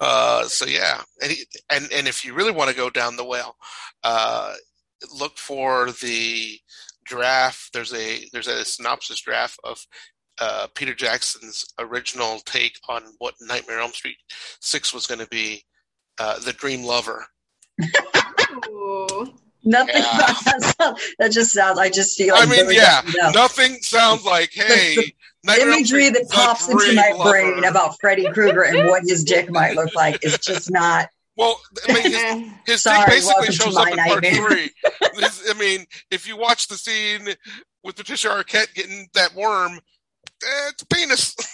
Uh, so yeah, and, he, and and if you really want to go down the well, uh, look for the draft. There's a there's a synopsis draft of uh, Peter Jackson's original take on what Nightmare on Elm Street Six was going to be. Uh, the Dream Lover. Ooh. Nothing Yeah. about that sound. That just sounds. I just feel. I mean, yeah, doesn't nothing sounds like hey. the Nightmare on Elm imagery that pops into my Lover. brain about Freddy Krueger and what his dick might look like is just not. Well, I mean, his, his Sorry, dick basically welcome to shows up in part three. This- I mean, if you watch the scene with Patricia Arquette getting that worm, eh, it's a penis.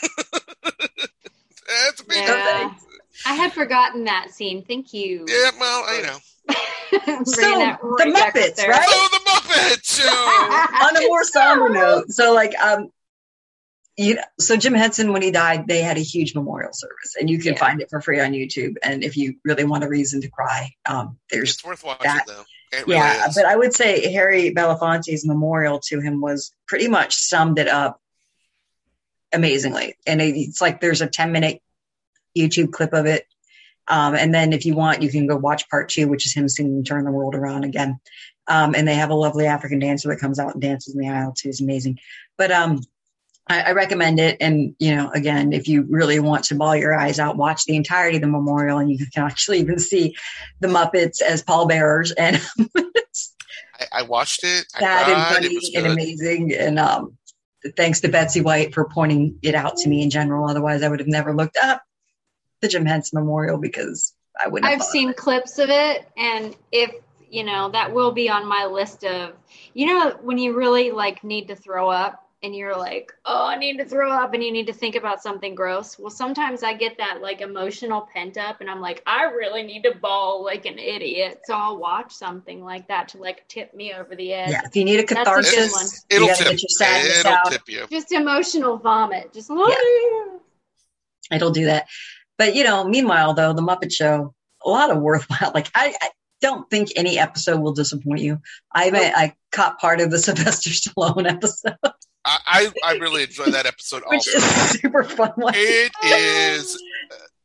It's a penis. Yeah. I had forgotten that scene. Thank you. Yeah, well, I know. Bringing So, that the right back up Muppets, right? So the Muppet Show. On a more somber note, so like um, you know, so Jim Henson when he died, they had a huge memorial service, and you can Yeah. find it for free on YouTube. And if you really want a reason to cry, um, there's It's worth watching, that- though. It really yeah, is. but I would say Harry Belafonte's memorial to him was pretty much summed it up amazingly. And it- it's like there's a 10 minute YouTube clip of it. Um, and then if you want, you can go watch part two, which is him singing Turn the World Around again. Um, and they have a lovely African dancer that comes out and dances in the aisle too. It's amazing. But um, I, I recommend it. And, you know, again, if you really want to ball your eyes out, watch the entirety of the memorial and you can actually even see the Muppets as pallbearers. And I, I watched it. I sad and cried. It funny and amazing. And um, thanks to Betsy White for pointing it out to me in general. Otherwise, I would have never looked up the Jim Henson Memorial because I wouldn't. I've thought seen clips of it, and if you know, that will be on my list of. You know, when you really like need to throw up and you're like, oh, I need to throw up and you need to think about something gross. Well, sometimes I get that like emotional pent up and I'm like, I really need to bawl like an idiot. So I'll watch something like that to like tip me over the edge. Yeah, if you need a That's a catharsis, one. It'll gotta tip. get your sadness It'll out. tip you. Just emotional vomit. Just oh, It'll do that. But you know, meanwhile, though, the Muppet Show, a lot of worthwhile. Like I, I don't think any episode will disappoint you. I I caught part of the Sylvester Stallone episode, I, I, I really enjoyed that episode which also. is super fun. One. It um, is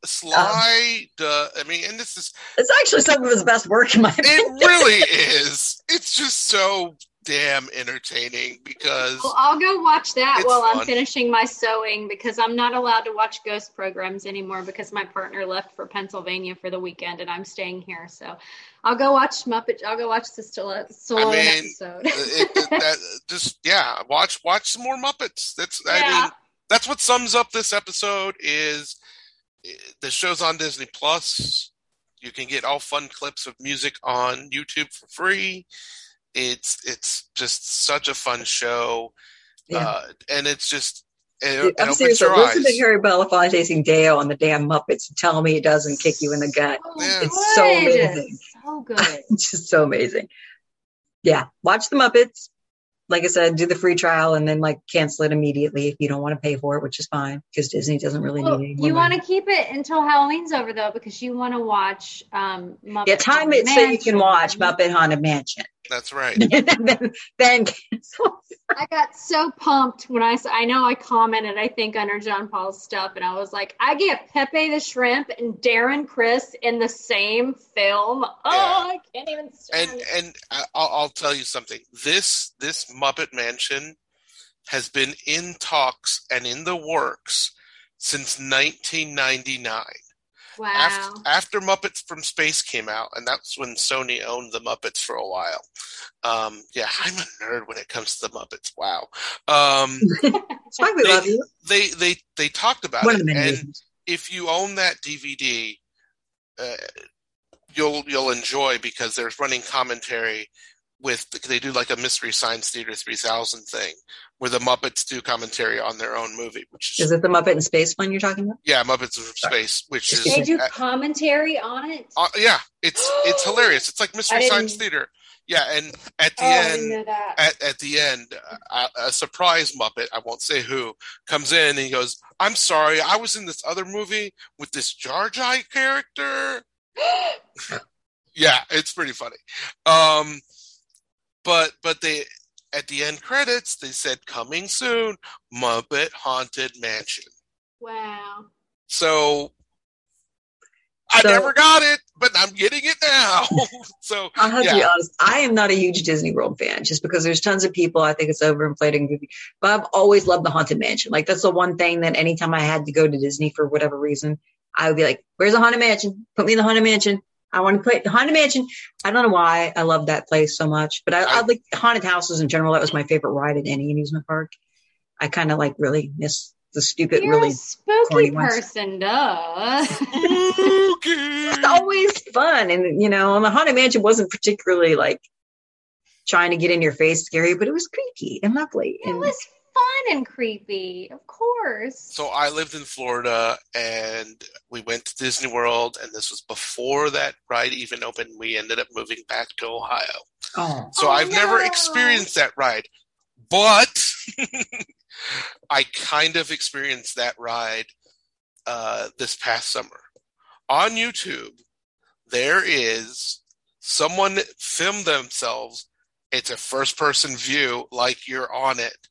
Sly. duh, uh, I mean, and this is It's actually some of his best work, in my opinion. it. Really is. It's just so damn entertaining because Well, I'll go watch that while fun. I'm finishing my sewing because I'm not allowed to watch ghost programs anymore because my partner left for Pennsylvania for the weekend and I'm staying here. So I'll go watch Muppet. I'll go watch the Stallone Stallone mean, episode. it, it- that, just yeah, watch watch some more Muppets. That's I Yeah. mean that's what sums up this episode. Is eh, the show's on Disney Plus. You can get all fun clips of music on YouTube for free. It's it's just such a fun show, Yeah. uh, and it's just it, I'm opens serious. your Listen to eyes. Harry Belafonte sing Day-O on the damn Muppets and tell me it doesn't kick you in the gut. So Yeah. It's so amazing. So good. Just so amazing. Yeah, watch the Muppets. Like I said, do the free trial and then like cancel it immediately if you don't want to pay for it, which is fine because Disney doesn't really Well, need any you want to keep it until Halloween's over though because you want to watch um Muppet Yeah, time Haunted it so you can watch Muppet Haunted Mansion. That's right. then, then. I got so pumped when I I know I commented I think under Jean-Paul's stuff and I was like I get Pepe the Shrimp and Darren Criss in the same film. Oh, I can't even and stand. it. and I- I'll, I'll tell you something. This this Muppet Mansion has been in talks and in the works since 1999. Wow. After, after Muppets from Space came out, and that's when Sony owned the Muppets for a while. Um, yeah, I'm a nerd when it comes to the Muppets. Wow. Um, It's fine. We They- love you. they they they talked about One it, and reasons. if you own that DVD, uh, you'll you'll enjoy because there's running commentary with they do like a mystery science theater 3000 thing where the Muppets do commentary on their own movie, which is, Is it the Muppet in Space one you're talking about? yeah Muppets in Space, which is they do uh, commentary on it. uh, yeah it's it's hilarious. It's like mystery science theater. Yeah, and at the oh, end didn't know that. at, at the end, uh, a surprise Muppet, I won't say who, comes in and he goes, I'm sorry, I was in this other movie with this Jar Jar character. yeah, it's pretty funny. Um, but but they at the end credits they said coming soon, Muppet Haunted Mansion. wow. So I So- never got it, but I'm getting it now. so I'll have to be honest. I am not a huge Disney World fan just because there's tons of people. I think it's overinflated movie, but I've always loved the Haunted Mansion. Like that's the one thing that anytime I had to go to Disney for whatever reason, I would be like, "Where's the Haunted Mansion? Put me in the Haunted Mansion. I want to play the Haunted Mansion." I don't know why I love that place so much, but I, I, I- like haunted houses in general. That was my favorite ride at any amusement park. I kind of like really miss the stupid, You're really. a spooky corny person, duh. spooky. It's always fun, and you know, and the Haunted Mansion wasn't particularly like trying to get in your face scary, but it was creepy and lovely. it And was fun and creepy, of course. So I lived in Florida and we went to Disney World and this was before that ride even opened. We ended up moving back to Ohio. oh, So Oh, I've never experienced that ride. But I kind of experienced that ride uh, this past summer. On YouTube, there is someone filmed themselves. It's a first person view, like you're on it.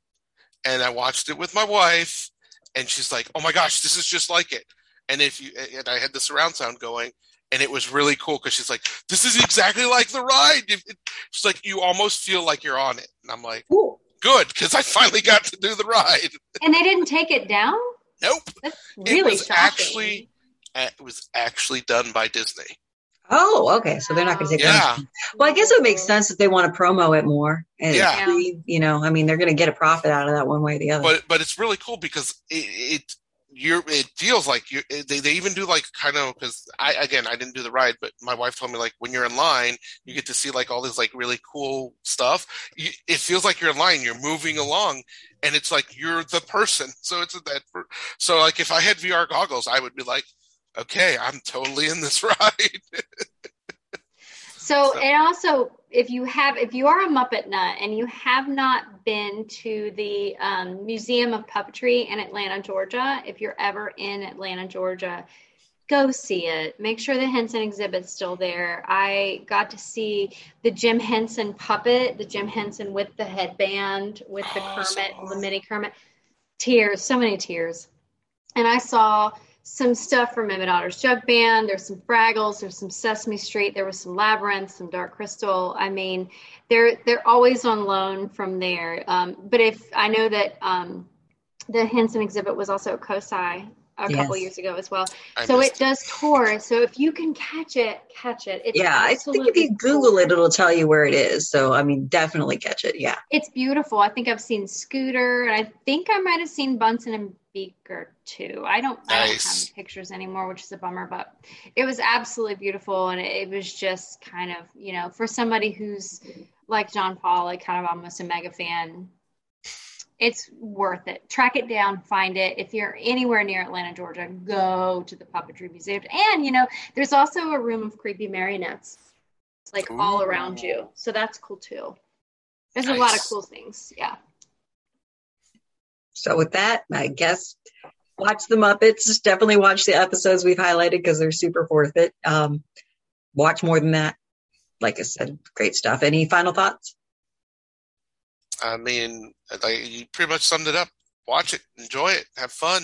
And I watched it with my wife, and she's like, "Oh my gosh, this is just like it." And if you and I had the surround sound going, and it was really cool because she's like, "This is exactly like the ride." It- it- She's like, "You almost feel like you're on it," and I'm like, cool. "Good," because I finally got to do the ride. And they didn't take it down? Nope, That's really was shocking. actually- it was actually done by Disney. Oh, okay. So they're not going to take Yeah. Well, I guess it makes sense if they want to promo it more. And Yeah. you know, I mean, they're going to get a profit out of that one way or the other. But but it's really cool because it, it you're it feels like you they, they even do like kind of because i again i didn't do the ride but my wife told me like when you're in line you get to see like all this like really cool stuff you, it feels like you're in line you're moving along and it's like you're the person so it's that so like if i had vr goggles i would be like okay i'm totally in this ride. So, so and also if you have if you are a muppet nut and you have not been to the um, museum of puppetry in atlanta georgia if you're ever in atlanta georgia go see it. Make sure the henson exhibit's still there. I got to see the jim henson puppet the jim henson with the headband with the kermit the mini kermit. Tears so many tears. And i saw some stuff from Emmett Otter's Jug Band. There's some Fraggles. There's some Sesame Street. There was some Labyrinth, some Dark Crystal. I mean, they're they're always on loan from there. Um, but if I know that um, the Henson exhibit was also at COSI a yes. couple years ago as well. I so it does tour. So if you can catch it, catch it. It's yeah, I think if you Google it, it'll tell you where it is. So I mean, definitely catch it. Yeah, it's beautiful. I think I've seen Scooter, and I think I might have seen Bunsen and Beaker too. I don't, nice. I don't have pictures anymore, which is a bummer. But it was absolutely beautiful, and it, it was just kind of you know for somebody who's like Jean-Paul, like kind of almost a mega fan it's worth it. Track it down, find it. If you're anywhere near Atlanta, Georgia, go to the Puppetry Museum. And, you know, there's also a room of creepy marionettes, like Ooh. all around you. So that's cool too. There's nice. a lot of cool things. Yeah. So with that, I guess watch the Muppets. Definitely watch the episodes we've highlighted because they're super worth it. Um, watch more than that. Like I said, great stuff. Any final thoughts? I mean, like you pretty much summed it up. Watch it, enjoy it, have fun.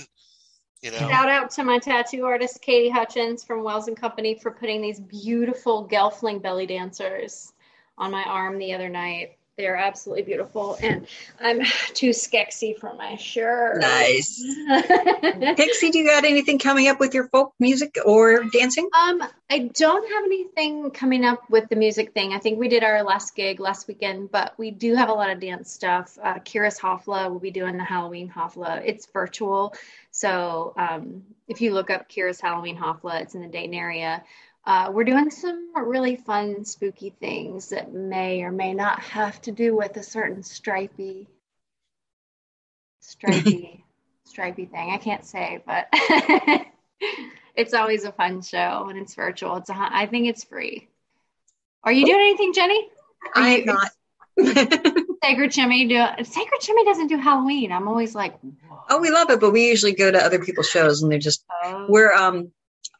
You know. Shout out to my tattoo artist Katie Hutchins from Wells and Company for putting these beautiful Gelfling belly dancers on my arm the other night. They're absolutely beautiful, and I'm too skexy for my shirt. Nice. Pixie, do you got anything coming up with your folk music or dancing? Um, I don't have anything coming up with the music thing. I think we did our last gig last weekend, but we do have a lot of dance stuff. Uh, Kiris Hafla will be doing the Halloween Hafla. It's virtual, so um, if you look up Kiris Halloween Hafla, it's in the Dayton area. Uh, we're doing some really fun, spooky things that may or may not have to do with a certain stripy, stripy, stripy thing. I can't say, but it's always a fun show and it's virtual. It's a, I think it's free. Are you doing anything, Jenny? Are I am not. Sacred Chimney do Sacred Chimney doesn't do Halloween. I'm always like, Whoa. oh, we love it, but we usually go to other people's shows and they're just oh. we're um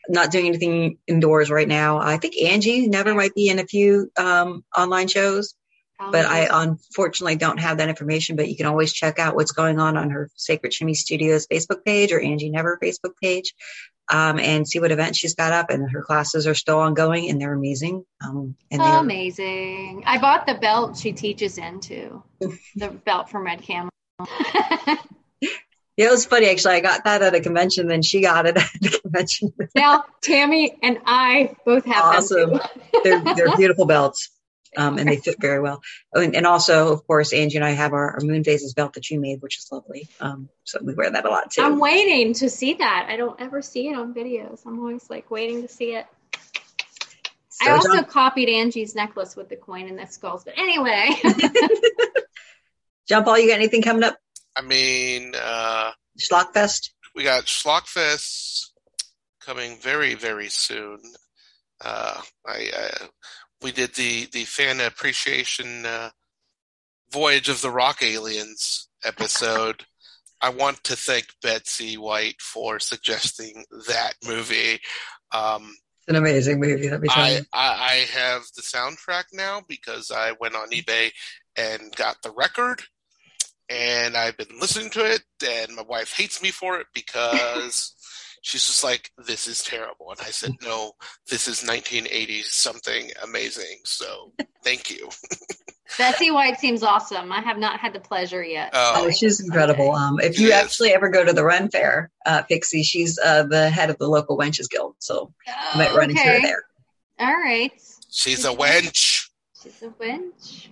not doing anything indoors right now. I think Angie never might be in a few um, online shows, but I unfortunately don't have that information. But you can always check out what's going on on her Sacred Chimney Studios Facebook page or Angie Never Facebook page, um, and see what events she's got up. And her classes are still ongoing, and they're amazing. Um, and they're amazing. I bought the belt she teaches into, the belt from Red Camel. Yeah, it was funny actually. I got that at a convention, then she got it at a convention. now Tammy and I both have awesome. they're they're beautiful belts, um, and they fit very well. And, and, also, of course, Angie and I have our, our Moon Phases belt that you made, which is lovely. Um, so we wear that a lot too. I'm waiting to see that. I don't ever see it on videos. I'm always like waiting to see it. So I also John- copied Angie's necklace with the coin and the skulls, but anyway. Jean-Paul, you got anything coming up? I mean, uh, Schlockfest. We got Schlockfest coming very, very soon. Uh, I, uh, we did the the fan appreciation uh, Voyage of the Rock Aliens episode. I want to thank Betsy White for suggesting that movie. Um, it's an amazing movie. Let me tell I. I, I have the soundtrack now because I went on eBay and got the record and I've been listening to it, and my wife hates me for it because she's just like, "This is terrible." And I said, "No, this is 1980s something amazing." So thank you. Betsy White seems awesome. I have not had the pleasure yet. Oh, oh she's incredible. Um, if you yes. actually ever go to the Ren Fair, uh, Pixie, she's uh, the head of the local Wenches Guild, so oh, you might run okay. into her there. All right. She's a wench. She's a wench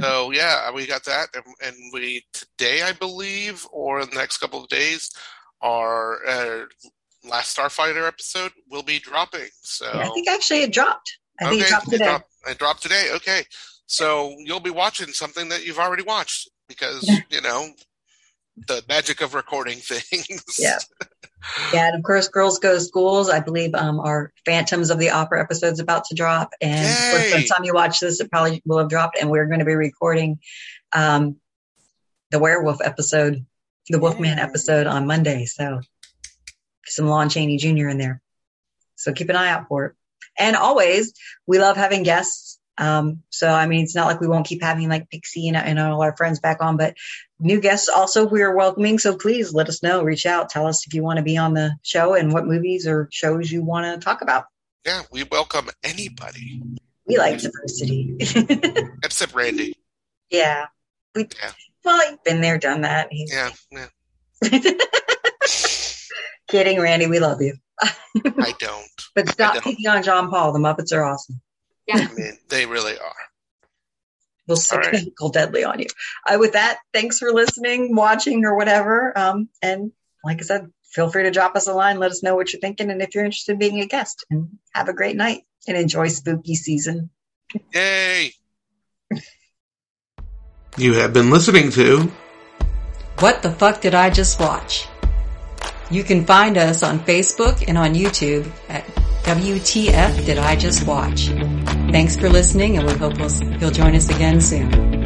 so yeah, we got that, and, and, we today, I believe, or in the next couple of days, our uh, last Starfighter episode will be dropping. So Yeah, I think actually it dropped. I think it dropped it today. dropped, it dropped today. Okay, so you'll be watching something that you've already watched because Yeah. you know the magic of recording things. Yeah. Yeah, and of course, Girls Go to Schools. I believe um, our Phantoms of the Opera episode's about to drop, and by the time you watch this, it probably will have dropped. And we're going to be recording um, the Werewolf episode, the Wolfman episode on Monday. So some Lon Chaney Jr. in there. So keep an eye out for it. And always, we love having guests. Um, so I mean, it's not like we won't keep having like Pixie and, and all our friends back on, but new guests also we are welcoming. So please let us know, reach out, tell us if you want to be on the show and what movies or shows you want to talk about. yeah, we welcome anybody We like diversity. except Randy. yeah. We, Yeah. well, he's been there, done that. He's Yeah, yeah. kidding, Randy. We love you. I don't. But stop don't. picking on Jean-Paul. The Muppets are awesome. Yeah. I mean, they really are. We'll sick All right. Uncle Deadly on you. Uh, with that, thanks for listening, watching, or whatever. Um, and like I said, feel free to drop us a line. Let us know what you're thinking, and if you're interested in being a guest. And have a great night and enjoy spooky season. Yay! You have been listening to What the fuck did I just watch? You can find us on Facebook and on YouTube at WTF Did I Just Watch. Thanks for listening and we hope you'll join us again soon.